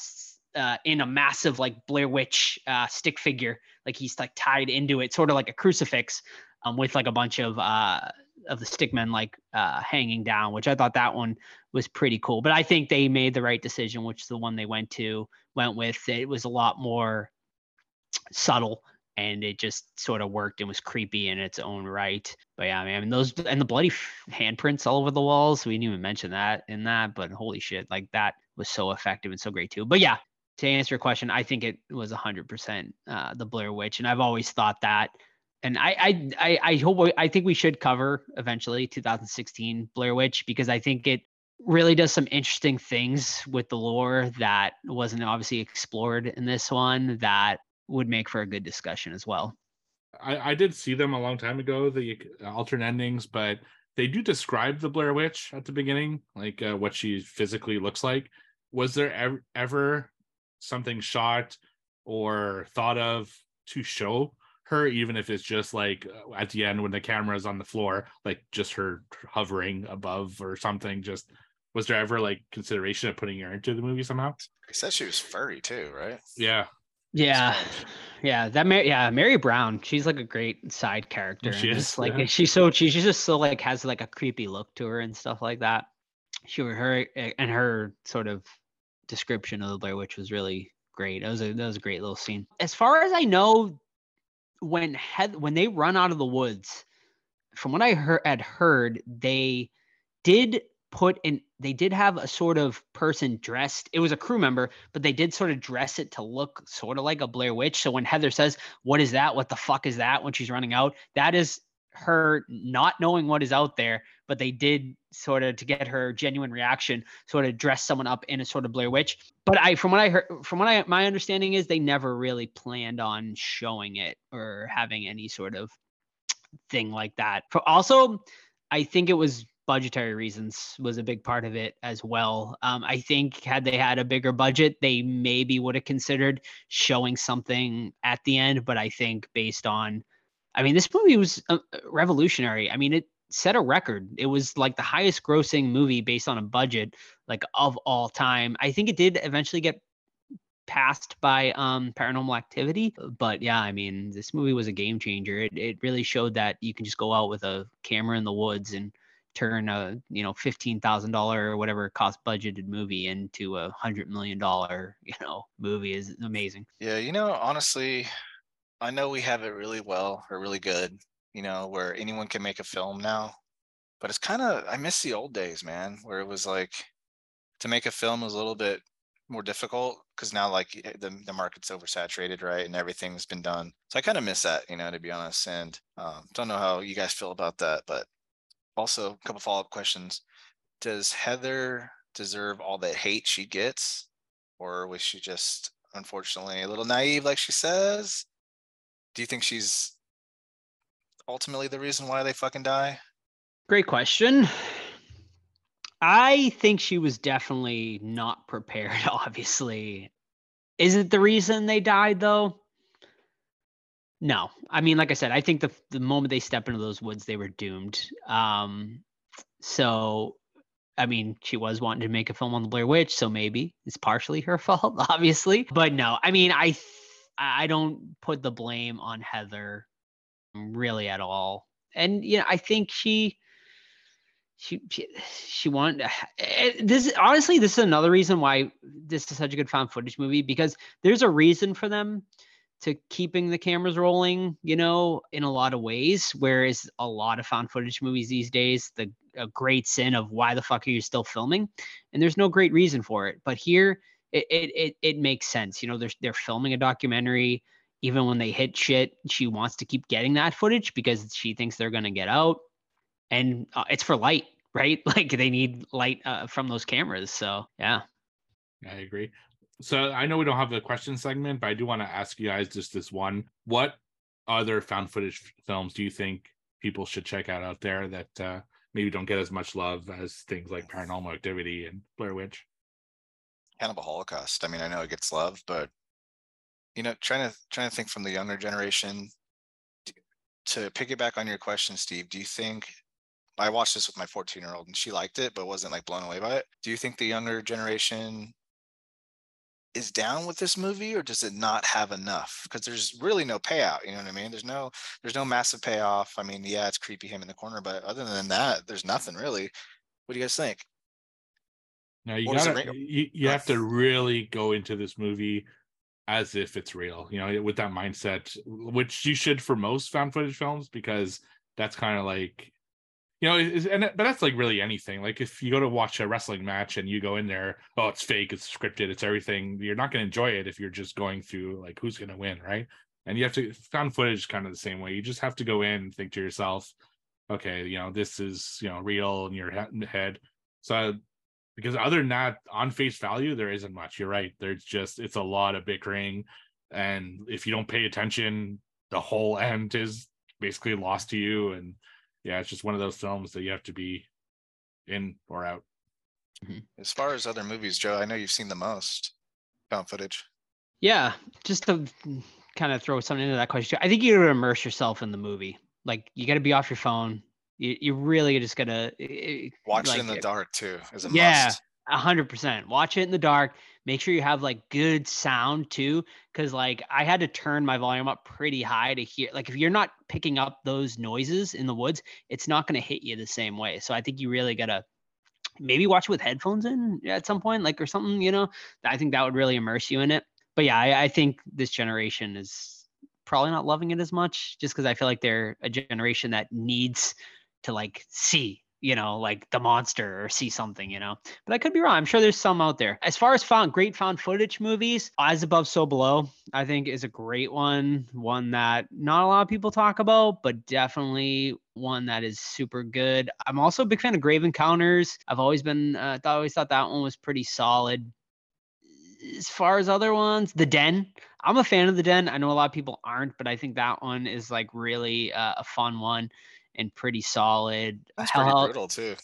uh, in a massive like Blair Witch uh, stick figure. Like he's like tied into it, sort of like a crucifix, um, with like a bunch of uh, of the stickmen like uh, hanging down. Which I thought that one was pretty cool. But I think they made the right decision, which the one they went to went with. It was a lot more subtle and it just sort of worked and was creepy in its own right. But yeah, I mean those and the bloody handprints all over the walls. We didn't even mention that in that, but holy shit, like that was so effective and so great too. But yeah, to answer your question, I think it was hundred percent uh, the Blair Witch, and I've always thought that. And I, I, I, I hope I think we should cover eventually 2016 Blair Witch because I think it really does some interesting things with the lore that wasn't obviously explored in this one that would make for a good discussion as well. I, I did see them a long time ago, the alternate endings, but they do describe the Blair Witch at the beginning, like uh, what she physically looks like. Was there ever, ever something shot or thought of to show her, even if it's just like uh, at the end when the camera is on the floor, like just her hovering above or something. Just was there ever like consideration of putting her into the movie somehow? He said she was furry too, right? Yeah, Yeah, yeah. That Mary, yeah, Mary Brown. She's like a great side character. She is, just, like yeah. she's so she, she's just so like has like a creepy look to her and stuff like that. She her eh, and her sort of description of the Blair Witch was really great. It was a that was a great little scene. As far as I know, when Heath when they run out of the woods, from what I heard had heard, they did put in they did have a sort of person dressed. It was a crew member, but they did sort of dress it to look sort of like a Blair Witch. So when Heather says, "What is that? What the fuck is that?" when she's running out, that is her not knowing what is out there, but they did sort of to get her genuine reaction, sort of dress someone up in a sort of Blair Witch. But I, from what I heard, from what I, my understanding is, they never really planned on showing it or having any sort of thing like that. For also, I think it was budgetary reasons was a big part of it as well. Um, I think had they had a bigger budget, they maybe would have considered showing something at the end. But I think based on, I mean, this movie was uh, revolutionary. I mean, it set a record. It was like the highest grossing movie based on a budget like of all time. I think it did eventually get passed by um paranormal activity but yeah i mean this movie was a game changer it, it really showed that you can just go out with a camera in the woods and turn a you know fifteen thousand dollar or whatever cost budgeted movie into a hundred million dollar you know movie is amazing Yeah, you know, honestly, I know we have it really well or really good, you know, where anyone can make a film now. But it's kind of I miss the old days, man, where it was like to make a film was a little bit more difficult because now like the the market's oversaturated, right? And everything's been done. So I kind of miss that, you know, to be honest. And um, don't know how you guys feel about that, but also a couple follow up questions. Does Heather deserve all the hate she gets, or was she just unfortunately a little naive, like she says? Do you think she's ultimately the reason why they fucking die? great question i think she was definitely not prepared obviously is it the reason they died though no i mean like i said i think the the moment they step into those woods they were doomed. Um so i mean she was wanting to make a film on the blair witch so maybe it's partially her fault obviously. But no i mean i th- i don't put the blame on heather really at all. And you know i think she she she, she wanted eh, this honestly this is another reason why this is such a good found footage movie because there's a reason for them to keeping the cameras rolling you know in a lot of ways whereas a lot of found footage movies these days the a great sin of why the fuck are you still filming? And there's no great reason for it but here it it it, it makes sense you know they're, they're filming a documentary even when they hit shit she wants to keep getting that footage because she thinks they're to get out and uh, it's for light right? Like they need light uh, from those cameras so yeah. I agree. So I know we don't have the question segment, but I do want to ask you guys just this one. What other found footage films do you think people should check out out there that uh, maybe don't get as much love as things like Paranormal Activity and Blair Witch? Cannibal Holocaust. I mean, I know it gets love, but you know, trying to trying to think from the younger generation. To piggyback on your question, Steve, do you think I watched this with my 14 year old and she liked it, but wasn't like blown away by it? Do you think the younger generation is down with this movie or does it not have enough? Because there's really no payout you know what i mean? There's no there's no massive payoff. I mean yeah it's creepy him in the corner but other than that there's nothing really. What do you guys think? Now you Or is it gotta you, you have to really go into this movie as if it's real, you know, with that mindset, which you should for most found footage films, because that's kind of like, you know, is and but that's like really anything. Like if you go to watch a wrestling match and you go in there, oh, it's fake, it's scripted, it's everything. You're not going to enjoy it if you're just going through like who's going to win, right? And you have to found footage kind of the same way. You just have to go in and think to yourself, okay, you know, this is you know real in your head. So because other than that on face value there isn't much you're right there's just it's a lot of bickering and if you don't pay attention the whole end is basically lost to you and yeah it's just one of those films that you have to be in or out as far as other movies joe i know you've seen the most found footage. Yeah, just to kind of throw something into that question. I think you got to immerse yourself in the movie. Like you got to be off your phone. You, you really just gotta eh, Watch like, it in the dark too. Is a Yeah. must. Hundred percent. Watch it in the dark. Make sure you have like good sound too, because like I had to turn my volume up pretty high to hear. Like if you're not picking up those noises in the woods, it's not going to hit you the same way. So I think you really gotta maybe watch with headphones in at some point, like or something. You know, I think that would really immerse you in it. But yeah, I, I think this generation is probably not loving it as much, just because I feel like they're a generation that needs to like see you know like the monster or see something you know? But i could be wrong. I'm sure there's some out there. As far as found great found footage movies as above so below i think is a great one. One that not a lot of people talk about but definitely one that is super good. I'm also a big fan of grave encounters. I've always been uh, I always thought that one was pretty solid. As far as other ones the den. I'm a fan of the den. I know a lot of people aren't but i think that one is like really uh, a fun one and pretty solid That's Hell- pretty brutal too.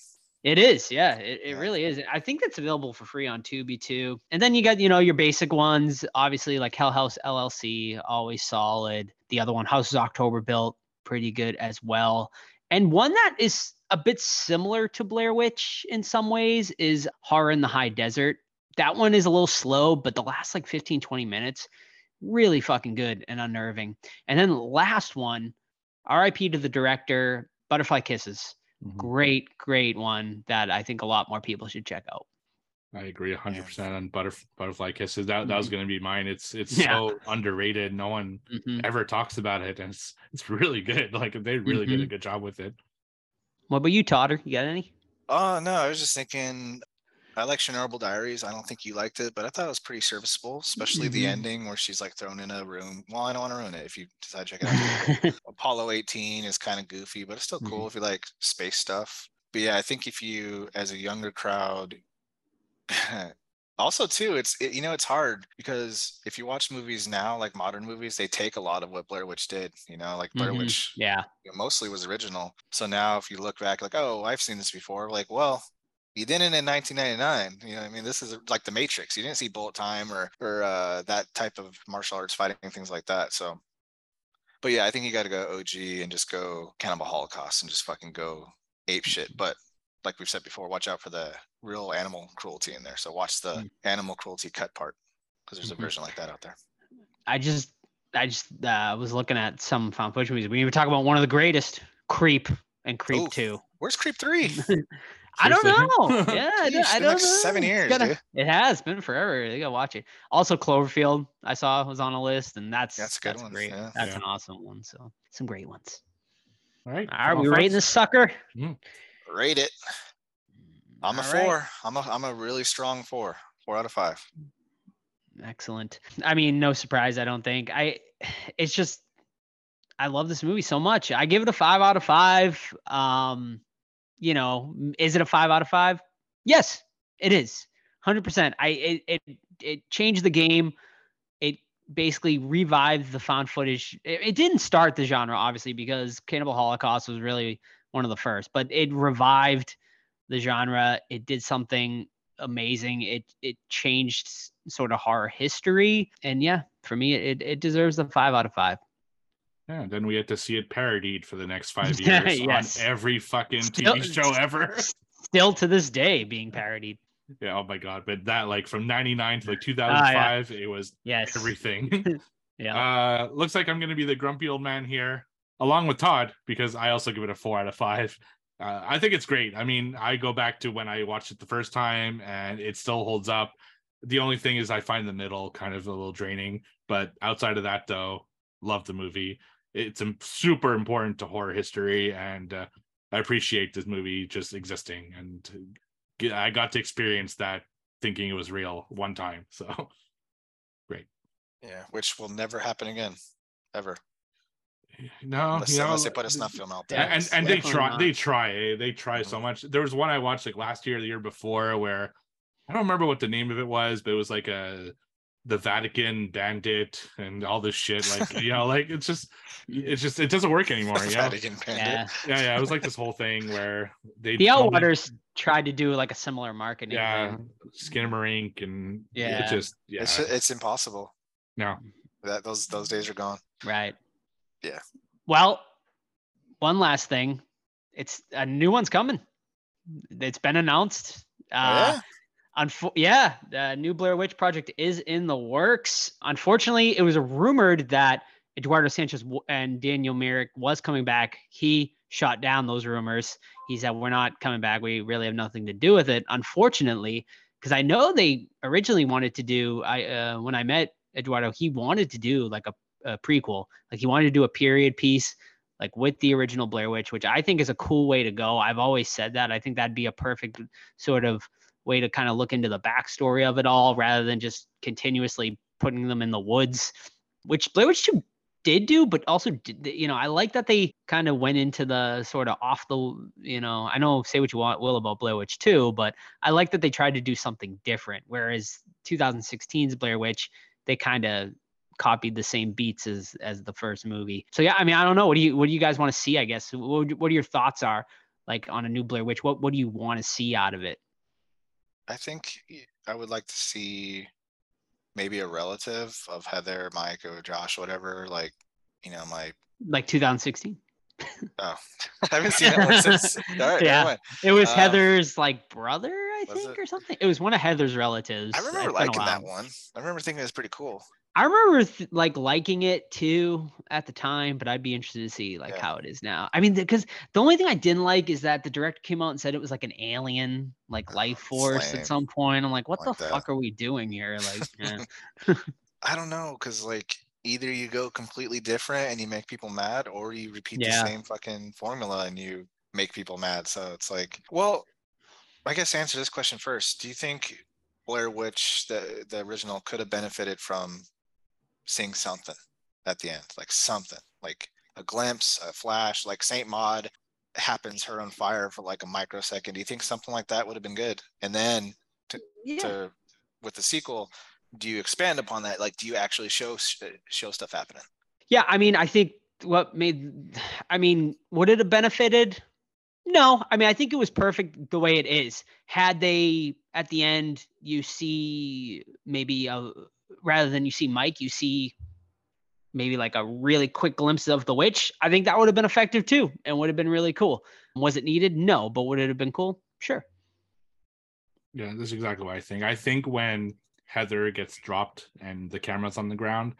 it is, yeah, it, it Yeah. really is. I think that's available for free on Tubi too. And then you got, you know, your basic ones, obviously like Hell House LLC, always solid. The other one, Houses October Built, pretty good as well. And one that is a bit similar to Blair Witch in some ways is Horror in the High Desert. That one is a little slow, but the last like 15, 20 minutes, really fucking good and unnerving. And then the last one, RIP to the director, Butterfly Kisses Mhm. great great one that i think a lot more people should check out I agree hundred percent on butterf- butterfly kisses. That that was Mm-hmm. gonna be mine. It's it's Yeah. so underrated. No one Mhm. ever talks about it, and it's it's really good. Like they really did a Mhm. good job with it. what about you totter you got any Oh no, I was just thinking. I like Chernobyl Diaries. I don't think you liked it, but I thought it was pretty serviceable, especially the Mhm. ending where she's like thrown in a room. Well, I don't want to ruin it if you decide to check it out. Apollo 18 is kind of goofy, but it's still cool if you like space stuff. But yeah, I think if you, as a younger crowd, also too, it's it, you know it's hard because if you watch movies now, like modern movies, they take a lot of what Blair Witch did. You know, like Blair Mhm. Witch yeah you know, mostly was original. So now if you look back, like, oh, I've seen this before, like, well, you didn't in 1999. You know, what I mean, this is like the Matrix. You didn't see bullet time or or uh, that type of martial arts fighting things like that. So, but yeah, I think you got to go OG and just go Cannibal Holocaust and just fucking go ape shit. But like we've said before, watch out for the real animal cruelty in there. So watch the Mm. animal cruelty cut part because there's a version like that out there. i just i just uh, was looking at some found footage movies we even talk about one of the greatest creep and creep Oof. 2 Where's Creep Three? i don't know yeah I Jeez, don't, it's I been don't like know. seven years, gotta- dude. it has been forever you gotta watch it also cloverfield i saw was on a list and that's That's a good one, great yeah. that's Yeah. an awesome one so some great ones All right. all right final we rating thoughts? this sucker Rate it. I'm a All right. four. I'm a I'm a really strong four. Four out of five. Excellent. I mean, no surprise, I don't think. I it's just I love this movie so much. I give it a 5 out of 5. Um, you know, is it a 5 out of 5? Yes, it is. 100%. I it it, it changed the game. It basically revived the found footage. It, it didn't start the genre obviously because Cannibal Holocaust was really one of the first, but it revived the genre. It did something amazing. It it changed sort of horror history, and yeah, for me, it it deserves a five out of five. Yeah, then we had to see it parodied for the next five years yes. on every fucking Still- TV show ever. Still to this day being parodied. Yeah, oh my god. But that like from 99 to like Ah, 2005, it was Yes. everything. Yeah. uh looks like I'm gonna be the grumpy old man here, along with Todd, because I also give it a four out of five. Uh, I think it's great. I mean, I go back to when I watched it the first time and it still holds up. The only thing is I find the middle kind of a little draining, but outside of that though, love the movie. It's um, super important to horror history and uh, I appreciate this movie just existing and I got to experience that thinking it was real one time. So great. Yeah, which will never happen again, ever. no, Unless, you know, unless they put a snuff film out there. and and, and they try not. they try eh, they try so Mhm. much there was one i watched like last year the year before where i don't remember what the name of it was but it was like a the vatican bandit and all this shit like you know like it's just it's just it doesn't work anymore yeah Vatican Bandit. Yeah. yeah yeah it was like this whole thing where they The filmed it- Outwaters tried to do like a similar marketing. Yeah, thing. Skinamarink and Yeah. it just yeah. It's it's impossible. no. That those those days are gone. Right. Yeah. Well, one last thing. It's a new one's coming. It's been announced. Oh, Uh, Unfo- yeah, the new Blair Witch project is in the works. Unfortunately, it was rumored that Eduardo Sanchez and Daniel Myrick was coming back. He shot down those rumors. He said, "We're not coming back. We really have nothing to do with it." Unfortunately, because I know they originally wanted to do. I uh, when I met Eduardo, he wanted to do like a, a prequel. Like he wanted to do a period piece, like with the original Blair Witch, which I think is a cool way to go. I've always said that. I think that'd be a perfect sort of way to kind of look into the backstory of it all rather than just continuously putting them in the woods, which Blair Witch 2 did do, but also, did, you know, I like that they kind of went into the sort of off the, you know, I know say what you want, will about Blair Witch 2, but I like that they tried to do something different. Whereas 2016's Blair Witch, they kind of copied the same beats as as the first movie. So yeah, I mean, I don't know. What do you what do you guys want to see? I guess what what are your thoughts are like on a new Blair Witch? What what do you want to see out of it? I think I would like to see maybe a relative of Heather, Mike, or Josh, whatever. Like, you know, my Like 2016. oh, I haven't seen that one since. All right, Yeah. It was Um, Heather's like brother, I think, it? or something. It was one of Heather's relatives. I remember liking that one. I remember thinking it was pretty cool. I remember th- like liking it too at the time, but I'd be interested to see like Yeah. how it is now. I mean, because the only thing I didn't like is that the director came out and said it was like an alien, like Oh, life force lame. at some point. I'm like, what Like the that. fuck are we doing here? Like, yeah. I don't know, cause like either you go completely different and you make people mad, or you repeat Yeah. the same fucking formula and you make people mad. So it's like, well, I guess answer this question first. Do you think Blair Witch, the the original, could have benefited from seeing something at the end, like something, like a glimpse, a flash, like Saint Maud happens her on fire for like a microsecond. Do you think something like that would have been good? And then Yeah. to with the sequel do you expand upon that like do you actually show show stuff happening Yeah, I mean, I think what made, I mean, would it have benefited? No, I mean, I think it was perfect the way it is. Had they at the end, you see maybe a, rather than you see Mike, you see maybe like a really quick glimpse of the witch. I think that would have been effective too, and would have been really cool. Was it needed? No, but would it have been cool? Sure. Yeah, that's exactly what I think. I think when Heather gets dropped and the camera's on the ground,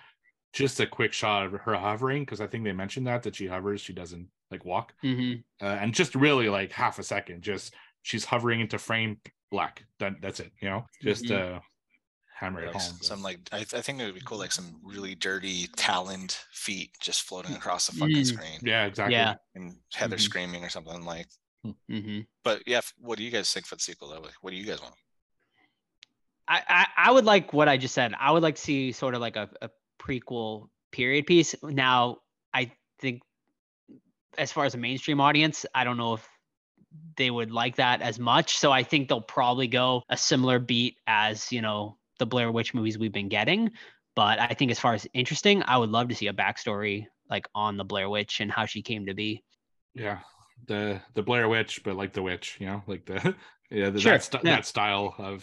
just a quick shot of her hovering, because I think they mentioned that that she hovers, she doesn't like walk, hmm uh, and just really like half a second, just she's hovering into frame black. That that's it, you know, just Mhm. uh hammer it like home. s- but- some like I, I think it would be cool like some really dirty taloned feet just floating across the fucking screen yeah, exactly. Yeah. and heather Mhm. screaming or something like hmm but yeah f- what do you guys think for the sequel though like what do you guys want I, I I would like what I just said. I would like to see sort of like a, a prequel period piece. Now, I think as far as a mainstream audience, I don't know if they would like that as much. So I think they'll probably go a similar beat as, you know, the Blair Witch movies we've been getting. But I think as far as interesting, I would love to see a backstory like on the Blair Witch and how she came to be. yeah. The the Blair Witch, but like the witch, you know, like the yeah, the, Sure, that, st- yeah. that style of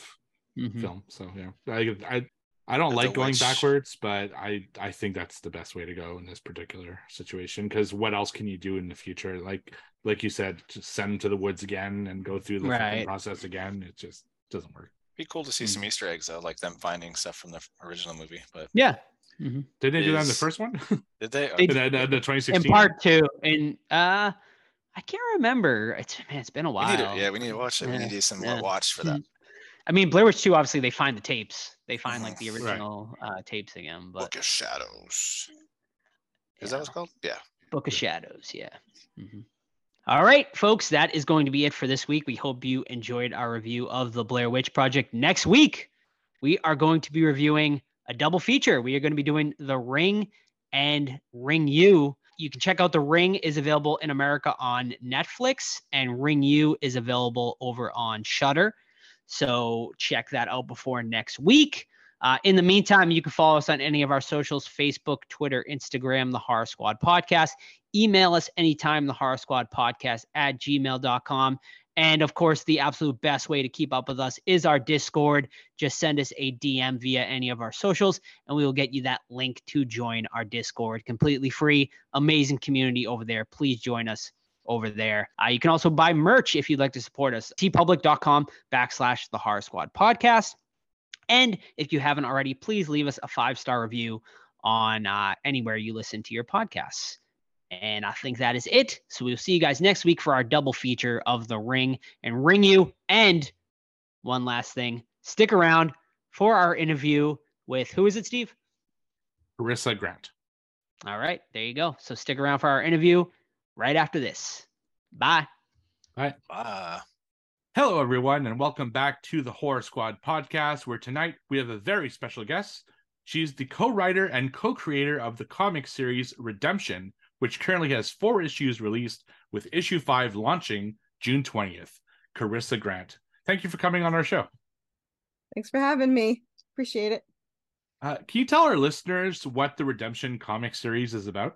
Mhm. film. So yeah, I I I don't The like going witch- backwards, but I I think that's the best way to go in this particular situation. Because what else can you do in the future? Like like you said, just send them to the woods again and go through the Right. process again. It just doesn't work. Be cool to see Mm. some easter eggs though like them finding stuff from the original movie but Yeah. Mhm. Did they do that in the first one? did they They in the, the, the In 2016. part two. And uh I can't remember. It's man, it's been a while. need to, yeah we need to watch it we need to do some yeah. more watch for that I mean, Blair Witch 2, obviously, they find the tapes. They find like the Mhm. Right. original uh, tapes again. But book of shadows is yeah, that what's called yeah Book of Shadows. Yeah. Mhm. All right, folks, that is going to be it for this week. We hope you enjoyed our review of the Blair Witch Project. Next week, we are going to be reviewing a double feature. We are going to be doing The Ring and Ringu. You can check out The Ring is available in America on Netflix, and Ringu is available over on Shudder. So check that out before next week. Uh, in the meantime, you can follow us on any of our socials Facebook, Twitter, Instagram, the Horror Squad Podcast. Email us anytime, the Horror Squad Podcast at gmail.com. And of course, the absolute best way to keep up with us is our Discord. Just send us a DM via any of our socials, and we will get you that link to join our Discord. Completely free, amazing community over there. Please join us over there. Uh, you can also buy merch if you'd like to support us. teepublic.com backslash the horror squad podcast. And if you haven't already, please leave us a five star review on uh, anywhere you listen to your podcasts. And I think that is it. So we'll see you guys next week for our double feature of The Ring and Ringu. And one last thing stick around for our interview with who is it, Steve? Corissa Grant. All right, there you go. So stick around for our interview right after this. Bye. Bye. Bye. Hello, everyone, and welcome back to the Horror Squad podcast, where tonight we have a very special guest. She's the co writer and co creator of the comic series Redemption, which currently has four issues released, with issue five launching June 20th. Corissa Grant. Thank you for coming on our show. Thanks for having me. Appreciate it. Uh, can you tell our listeners what the Redemption comic series is about?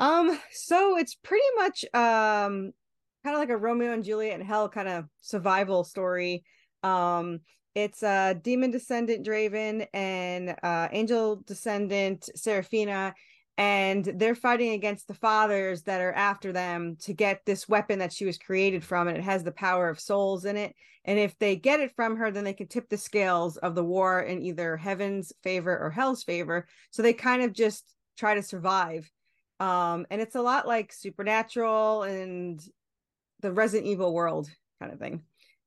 Um, so it's pretty much um kind of like a Romeo and Juliet in hell kind of survival story. Um, it's a uh, demon descendant Draven and uh, angel descendant Seraphina, and they're fighting against the fathers that are after them to get this weapon that she was created from, and it has the power of souls in it. And if they get it from her, then they can tip the scales of the war in either heaven's favor or hell's favor. So they kind of just try to survive. Um, and it's a lot like supernatural and the Resident Evil world kind of thing.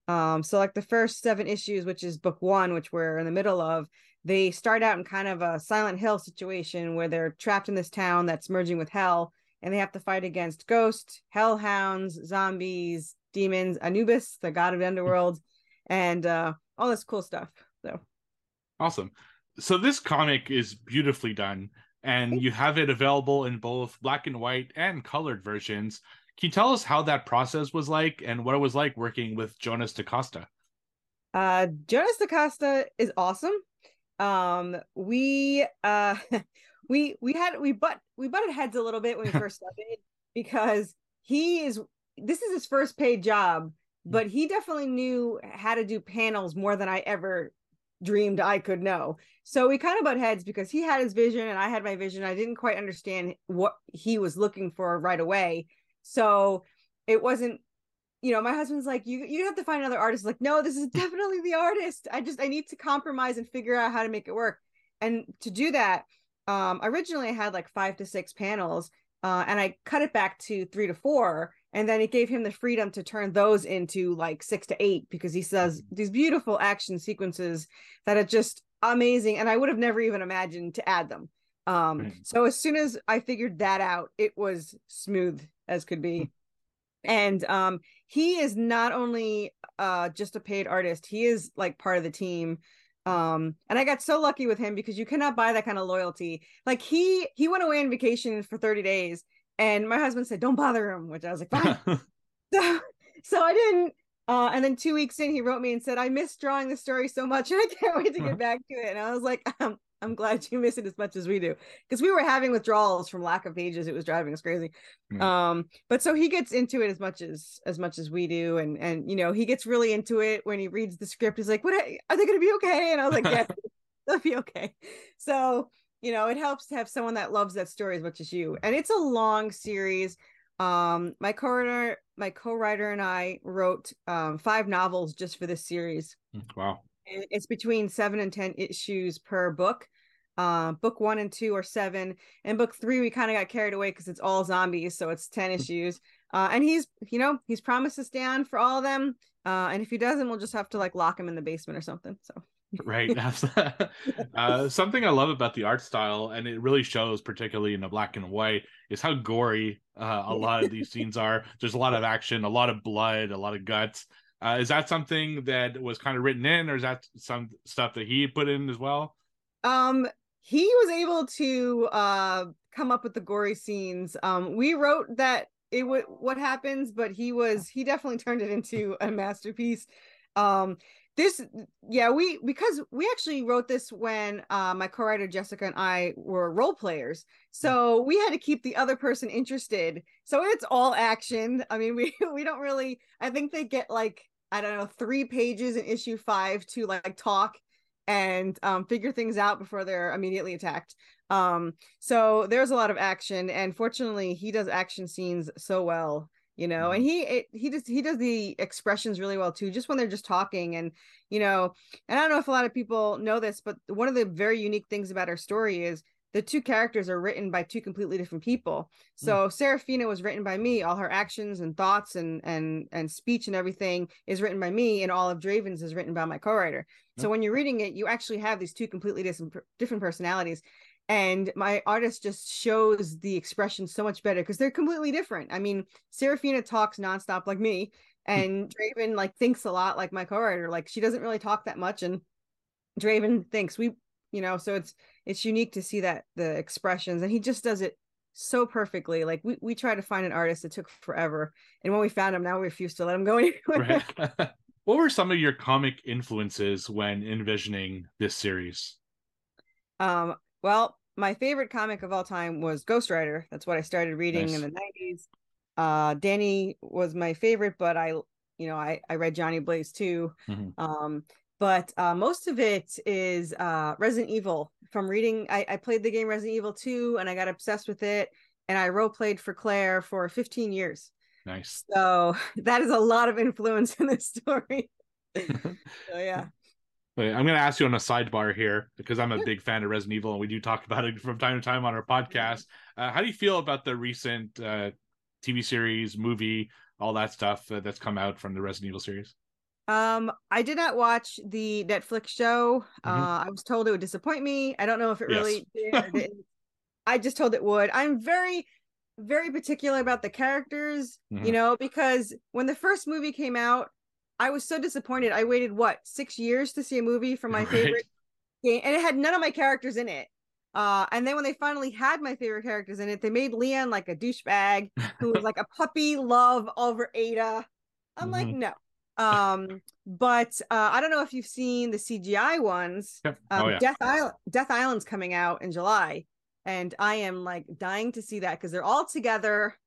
Um, so like the first seven issues, which is book one, which we're in the middle of, they start out in kind of a Silent Hill situation where they're trapped in this town that's merging with hell, and they have to fight against ghosts, hellhounds, zombies, demons, Anubis, the god of the underworld, and uh, all this cool stuff. So awesome. So this comic is beautifully done, and you have it available in both black and white and colored versions. Can you tell us how that process was like and what it was like working with Jonas DaCosta? Uh, Jonas DaCosta is awesome. Um, we uh, we we had we but we butted heads a little bit when we first started because he is this is his first paid job, but he definitely knew how to do panels more than I ever dreamed I could know. So we kind of butt heads because he had his vision and I had my vision. I didn't quite understand what he was looking for right away. So it wasn't, you know, my husband's like, you you have to find another artist. Like, no, this is definitely the artist. I just I need to compromise and figure out how to make it work. And to do that, um, originally I had like five to six panels, uh, and I cut it back to three to four. And then it gave him the freedom to turn those into like six to eight because he says these beautiful action sequences that are just amazing. And I would have never even imagined to add them. Um, right. so as soon as I figured that out, it was smooth as could be. And um, he is not only uh, just a paid artist, he is like part of the team. Um, and I got so lucky with him because you cannot buy that kind of loyalty. Like he he went away on vacation for 30 days, and my husband said, Don't bother him, which I was like, fine. so, so I didn't. Uh, and then two weeks in, he wrote me and said, I miss drawing the story so much and I can't wait to get back to it. And I was like, um, I'm glad you miss it as much as we do because we were having withdrawals from lack of pages. It was driving us crazy. Mm. Um, but so he gets into it as much as as much as we do, and and you know he gets really into it when he reads the script. He's like, "What are they going to be okay?" And I was like, "Yeah, they'll be okay." So you know it helps to have someone that loves that story as much as you. And it's a long series. Um, my co-writer, my co-writer and I wrote um five novels just for this series. Mm, wow it's between seven and ten issues per book uh, book one and two are seven and book three we kind of got carried away because it's all zombies so it's 10 issues. Uh, and he's you know he's promised to stand for all of them uh, and if he doesn't we'll just have to like lock him in the basement or something so. Right uh, something i love about the art style and it really shows particularly in the black and white is how gory uh, a lot of these scenes are. There's a lot of action a lot of blood a lot of guts. Uh, is that something that was kind of written in, or is that some stuff that he put in as well? Um, he was able to uh come up with the gory scenes. Um, we wrote that it would what happens, but he was he definitely turned it into a masterpiece. Um, this yeah we because we actually wrote this when uh, my co-writer jessica and i were role players. So we had to keep the other person interested. So it's all action. I mean we we don't really i think they get like i don't know three pages in issue five to like talk and um, figure things out before they're immediately attacked. Um so there's a lot of action and fortunately he does action scenes so well you know and he it, he just he does the expressions really well too just when they're just talking and you know and i don't know if a lot of people know this but one of the very unique things about our story is the two characters are written by two completely different people so mm. Serafina was written by me all her actions and thoughts and and and speech and everything is written by me and all of Draven's is written by my co-writer so when you're reading it you actually have these two completely different different personalities and my artist just shows the expression so much better because they're completely different. I mean, Serafina talks nonstop like me, hmm. and Draven like thinks a lot like my co-writer. Like she doesn't really talk that much, and Draven thinks we, you know, so it's it's unique to see that the expressions, and he just does it so perfectly. Like we we tried to find an artist, it took forever, and when we found him, now we refuse to let him go anywhere. Right. what were some of your comic influences when envisioning this series? Um, well, my favorite comic of all time was Ghost Rider. That's what I started reading nice. in the 90s. Uh, Danny was my favorite, but I, you know, I, I read Johnny Blaze too. Mm-hmm. Um, but uh, most of it is uh, Resident Evil from reading. I, I played the game Resident Evil 2 and I got obsessed with it. And I role played for Claire for 15 years. Nice. So that is a lot of influence in this story. so yeah. I'm going to ask you on a sidebar here because I'm a big fan of Resident Evil and we do talk about it from time to time on our podcast. Uh, how do you feel about the recent uh, TV series, movie, all that stuff uh, that's come out from the Resident Evil series? Um, I did not watch the Netflix show. Mm-hmm. Uh, I was told it would disappoint me. I don't know if it really yes. did. I just told it would. I'm very, very particular about the characters, mm-hmm. you know, because when the first movie came out, I was so disappointed. I waited what six years to see a movie from my right. favorite game, and it had none of my characters in it. Uh, and then when they finally had my favorite characters in it, they made Leon like a douchebag who was like a puppy love over Ada. I'm mm-hmm. like, no. Um, but uh, I don't know if you've seen the CGI ones. Yep. Um, oh, yeah. Death Island, Death Island's coming out in July, and I am like dying to see that because they're all together.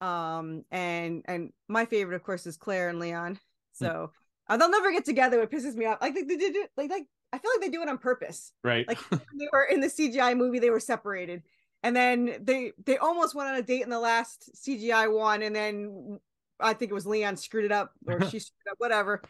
Um, and and my favorite, of course, is Claire and Leon. Hmm. So uh, they'll never get together. It pisses me off. Like they did it. Like like I feel like they do it on purpose. Right. Like they were in the CGI movie. They were separated, and then they they almost went on a date in the last CGI one, and then I think it was Leon screwed it up or she screwed up, whatever.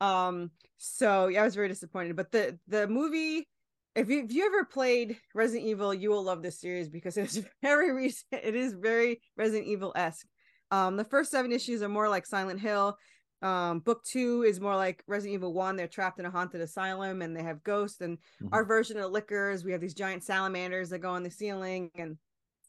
Um. So yeah, I was very disappointed. But the the movie. If you, if you ever played Resident Evil, you will love this series because it is very recent. It is very Resident Evil esque. Um, the first seven issues are more like Silent Hill. Um, book two is more like Resident Evil One. They're trapped in a haunted asylum and they have ghosts. And mm-hmm. our version of Lickers, we have these giant salamanders that go on the ceiling and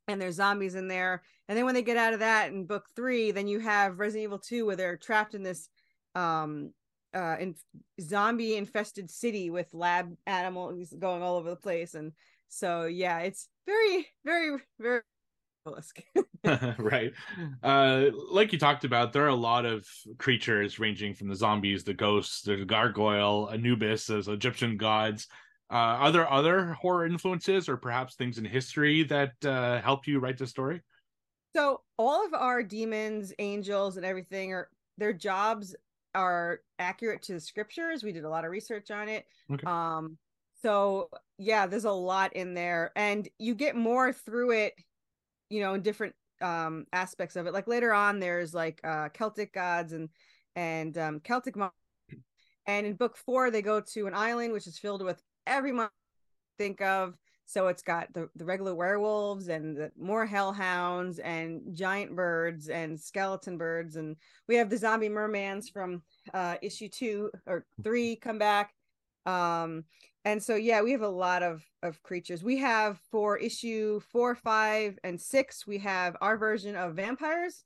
and there's zombies in there. And then when they get out of that in book three, then you have Resident Evil Two where they're trapped in this um uh in zombie infested city with lab animals going all over the place. And so yeah, it's very, very, very right. Uh, like you talked about, there are a lot of creatures ranging from the zombies, the ghosts, a gargoyle, Anubis, there's Egyptian gods. Uh, are there other horror influences or perhaps things in history that uh, help you write the story? So all of our demons, angels, and everything are their jobs are accurate to the scriptures. We did a lot of research on it. Okay. Um, so yeah, there's a lot in there, and you get more through it you know in different um aspects of it like later on there's like uh celtic gods and and um celtic monsters. and in book four they go to an island which is filled with every month think of. So it's got the, the regular werewolves and the more hellhounds and giant birds and skeleton birds. And we have the zombie mermans from uh issue two or three come back. Um and so yeah we have a lot of of creatures. We have for issue four five and six we have our version of vampires.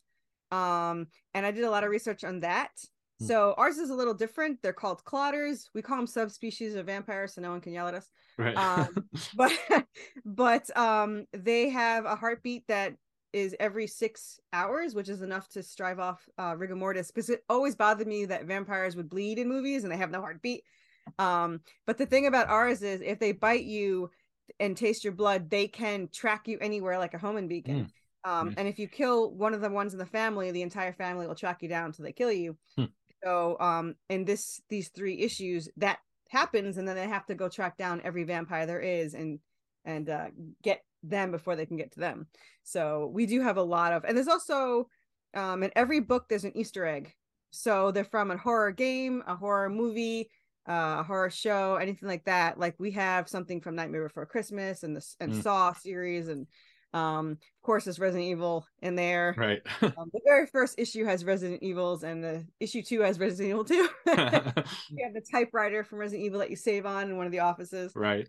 Um and i did a lot of research on that. So ours is a little different they're called clotters we call them subspecies of vampires so no one can yell at us right um but but um they have a heartbeat that is every six hours, which is enough to strive off uh, rigor mortis. Because it always bothered me that vampires would bleed in movies and they have no heartbeat. Um, but the thing about ours is if they bite you and taste your blood, they can track you anywhere like a homing beacon. Um, Mm. and if you kill one of the ones in the family, the entire family will track you down until they kill you. Hmm. So um in this these three issues that happens and then they have to go track down every vampire there is and and uh get them before they can get to them. So we do have a lot of and there's also um in every book there's an Easter egg. So they're from a horror game, a horror movie, uh, a horror show, anything like that. Like we have something from Nightmare Before Christmas and the and Mm. Saw series and um of course there's Resident Evil in there. Right. Um, the very first issue has Resident Evils, and the issue two has Resident Evil two. you have the typewriter from Resident Evil that you save on in one of the offices. right.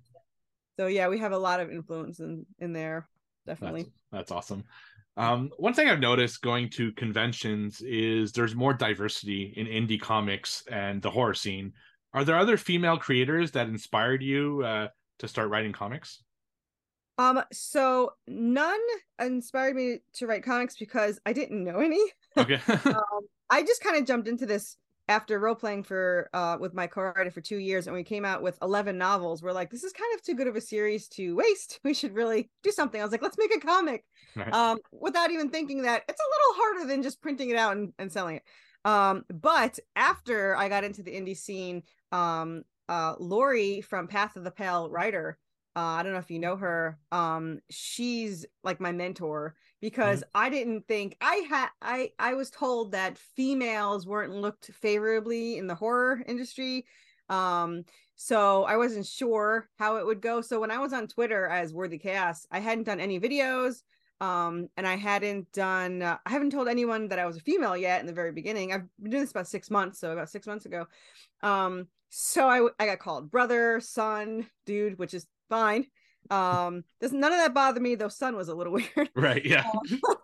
So yeah, we have a lot of influence in in there, That's, definitely. that's awesome. Um, one thing I've noticed going to conventions is there's more diversity in indie comics and the horror scene. Are there other female creators that inspired you uh, to start writing comics? Um, so none inspired me to write comics because I didn't know any. Okay. um, I just kind of jumped into this after role playing for uh with my co-writer for two years and we came out with 11 novels we're like this is kind of too good of a series to waste we should really do something i was like let's make a comic Right. um without even thinking that it's a little harder than just printing it out and, and selling it um but after i got into the indie scene um uh lori from path of the pale writer uh, I don't know if you know her. Um, she's like my mentor because I didn't think I had I I was told that females weren't looked favorably in the horror industry. Um, so I wasn't sure how it would go. So when I was on Twitter as Worthy Chaos, I hadn't done any videos. Um, and I hadn't done uh, I haven't told anyone that I was a female yet in the very beginning. I've been doing this about six months, so about six months ago. Um, so I I got called brother, son, dude, which is fine. Um, does none of that bother me, though sun was a little weird. right. Yeah.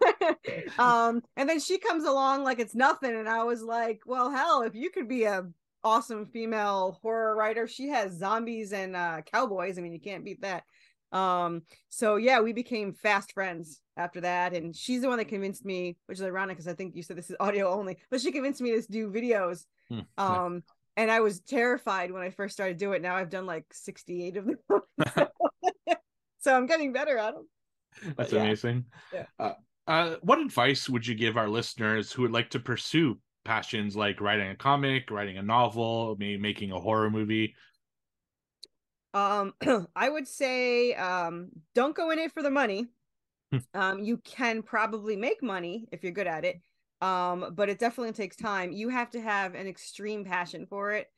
um, and then she comes along like it's nothing, and I was like, well, hell, if you could be a awesome female horror writer, she has zombies and uh cowboys. I mean, you can't beat that. Um, so yeah, we became fast friends after that, and she's the one that convinced me, which is ironic because I think you said this is audio only, but she convinced me to do videos. Hmm. Um, and I was terrified when I first started doing it. Now I've done like 68 of them. so I'm getting better at them. That's yeah. amazing. Yeah. Uh, uh, what advice would you give our listeners who would like to pursue passions like writing a comic, writing a novel, maybe making a horror movie? Um, I would say um, don't go in it for the money. Hmm. um, you can probably make money if you're good at it. Um, but it definitely takes time. You have to have an extreme passion for it.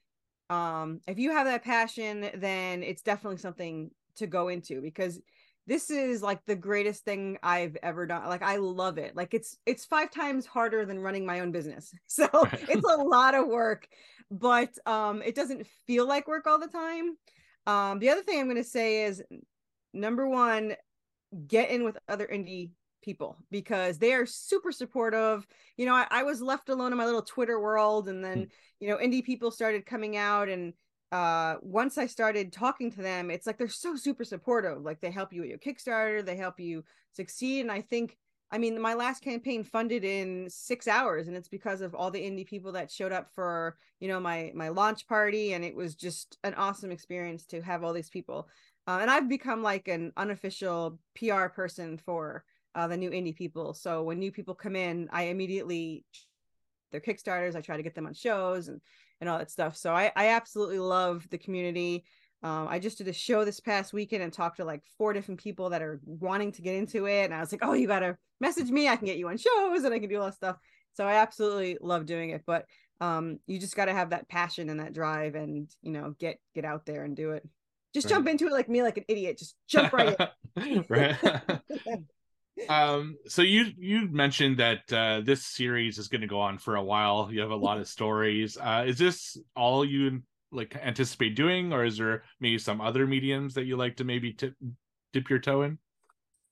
Um, if you have that passion, then it's definitely something to go into because this is like the greatest thing I've ever done. Like I love it. Like it's it's five times harder than running my own business. So it's a lot of work, but um it doesn't feel like work all the time. Um the other thing I'm going to say is number 1 get in with other indie people because they are super supportive. You know, I, I was left alone in my little Twitter world and then, you know, indie people started coming out and uh once I started talking to them, it's like they're so super supportive. Like they help you with your Kickstarter, they help you succeed. And I think I mean my last campaign funded in six hours, and it's because of all the indie people that showed up for, you know, my my launch party, and it was just an awesome experience to have all these people. Uh, and I've become like an unofficial PR person for uh, the new indie people. So when new people come in, I immediately their Kickstarters. I try to get them on shows and and all that stuff. So I I absolutely love the community. Um, I just did a show this past weekend and talked to like four different people that are wanting to get into it, and I was like, oh, you gotta message me. I can get you on shows and I can do all that stuff. So I absolutely love doing it, but um, you just got to have that passion and that drive, and you know, get get out there and do it. Just Right. jump into it like me, like an idiot. Just jump right in. right. um so you you mentioned that uh this series is going to go on for a while. You have a lot of stories. Uh is this all you like anticipate doing or is there maybe some other mediums that you like to maybe tip, dip your toe in?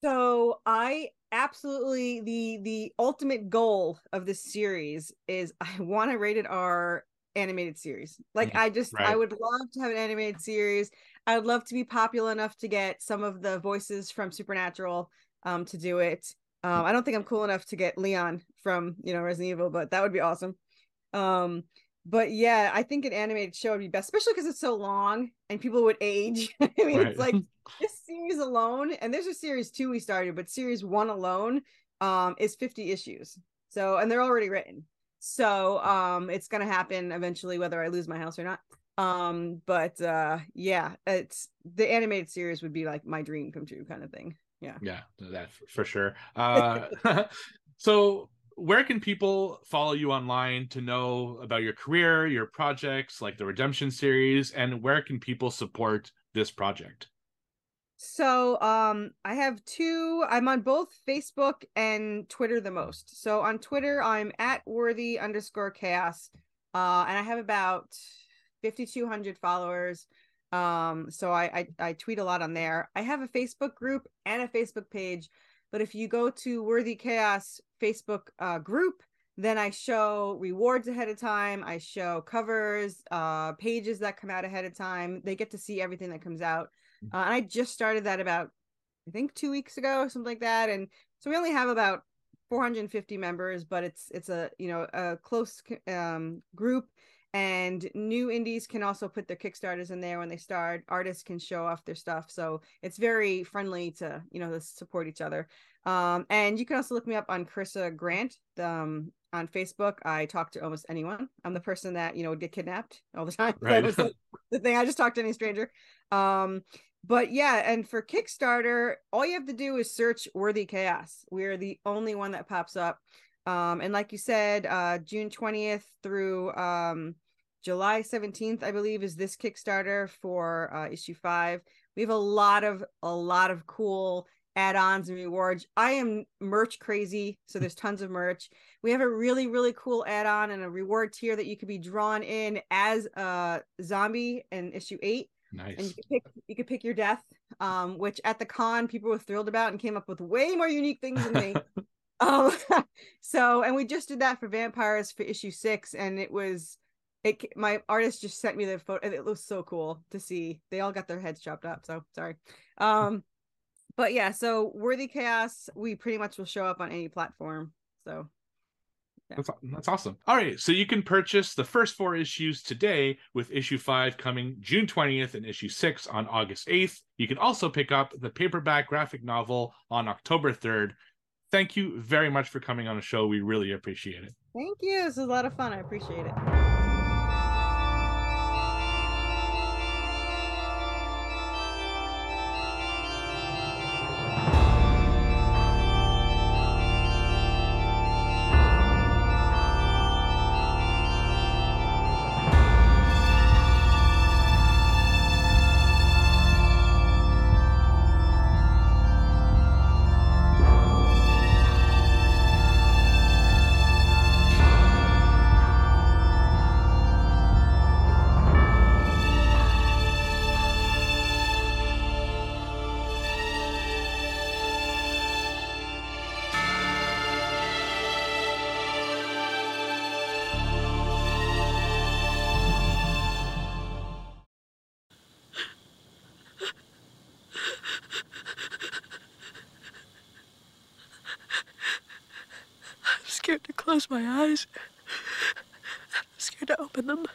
So I absolutely the the ultimate goal of this series is I want a rated R animated series. Like Mhm, I just I would love to have an animated series. I would love to be popular enough to get some of the voices from Supernatural um to do it. Um, I don't think I'm cool enough to get Leon from you know Resident Evil, but that would be awesome. Um, but yeah, I think an animated show would be best, especially because it's so long and people would age. I mean, Right. it's like this series alone, and there's a series two we started, but series one alone um is 50 issues. So and they're already written. So um it's gonna happen eventually, whether I lose my house or not. Um, but uh yeah, it's the animated series would be like my dream come true kind of thing. Yeah. Yeah, that for sure. Uh, so, where can people follow you online to know about your career, your projects like the Redemption series, and where can people support this project? So um I have two I'm on both Facebook and Twitter the most. So on Twitter I'm at worthy underscore chaos. Uh and I have about 5200 followers. Um so I, I I tweet a lot on there. I have a Facebook group and a Facebook page, but if you go to Worthy Chaos Facebook uh group, then I show rewards ahead of time. I show covers, uh pages that come out ahead of time. They get to see everything that comes out. Uh, and I just started that about, I think, two weeks ago or something like that. And so we only have about 450 members, but it's it's a you know a close um, group. And new indies can also put their kickstarters in there when they start. Artists can show off their stuff, so it's very friendly to you know to support each other. Um, and you can also look me up on Corissa Grant um, on Facebook. I talk to almost anyone. I'm the person that you know would get kidnapped all the time. Right. it's like the thing. I just talk to any stranger. Um, but yeah, and for Kickstarter, all you have to do is search Worthy Chaos. We're the only one that pops up. Um, and like you said, uh, June 20th through um, July 17th, I believe, is this Kickstarter for uh, issue five. We have a lot of a lot of cool add-ons and rewards. I am merch crazy, so there's tons of merch. We have a really really cool add-on and a reward tier that you could be drawn in as a zombie in issue eight and you Nice. could pick you could pick your death um which at the con people were thrilled about and came up with way more unique things than me um so and we just did that for vampires for issue six and it was it my artist just sent me the photo and it looks so cool to see they all got their heads chopped up so sorry um but yeah so worthy chaos we pretty much will show up on any platform so That's, that's awesome. All right. So you can purchase the first four issues today, with issue five coming June 20th and issue six on August 8th. You can also pick up the paperback graphic novel on October 3rd. Thank you very much for coming on the show. We really appreciate it. thank you this is a lot of fun i appreciate it close my eyes. I'm scared to open them.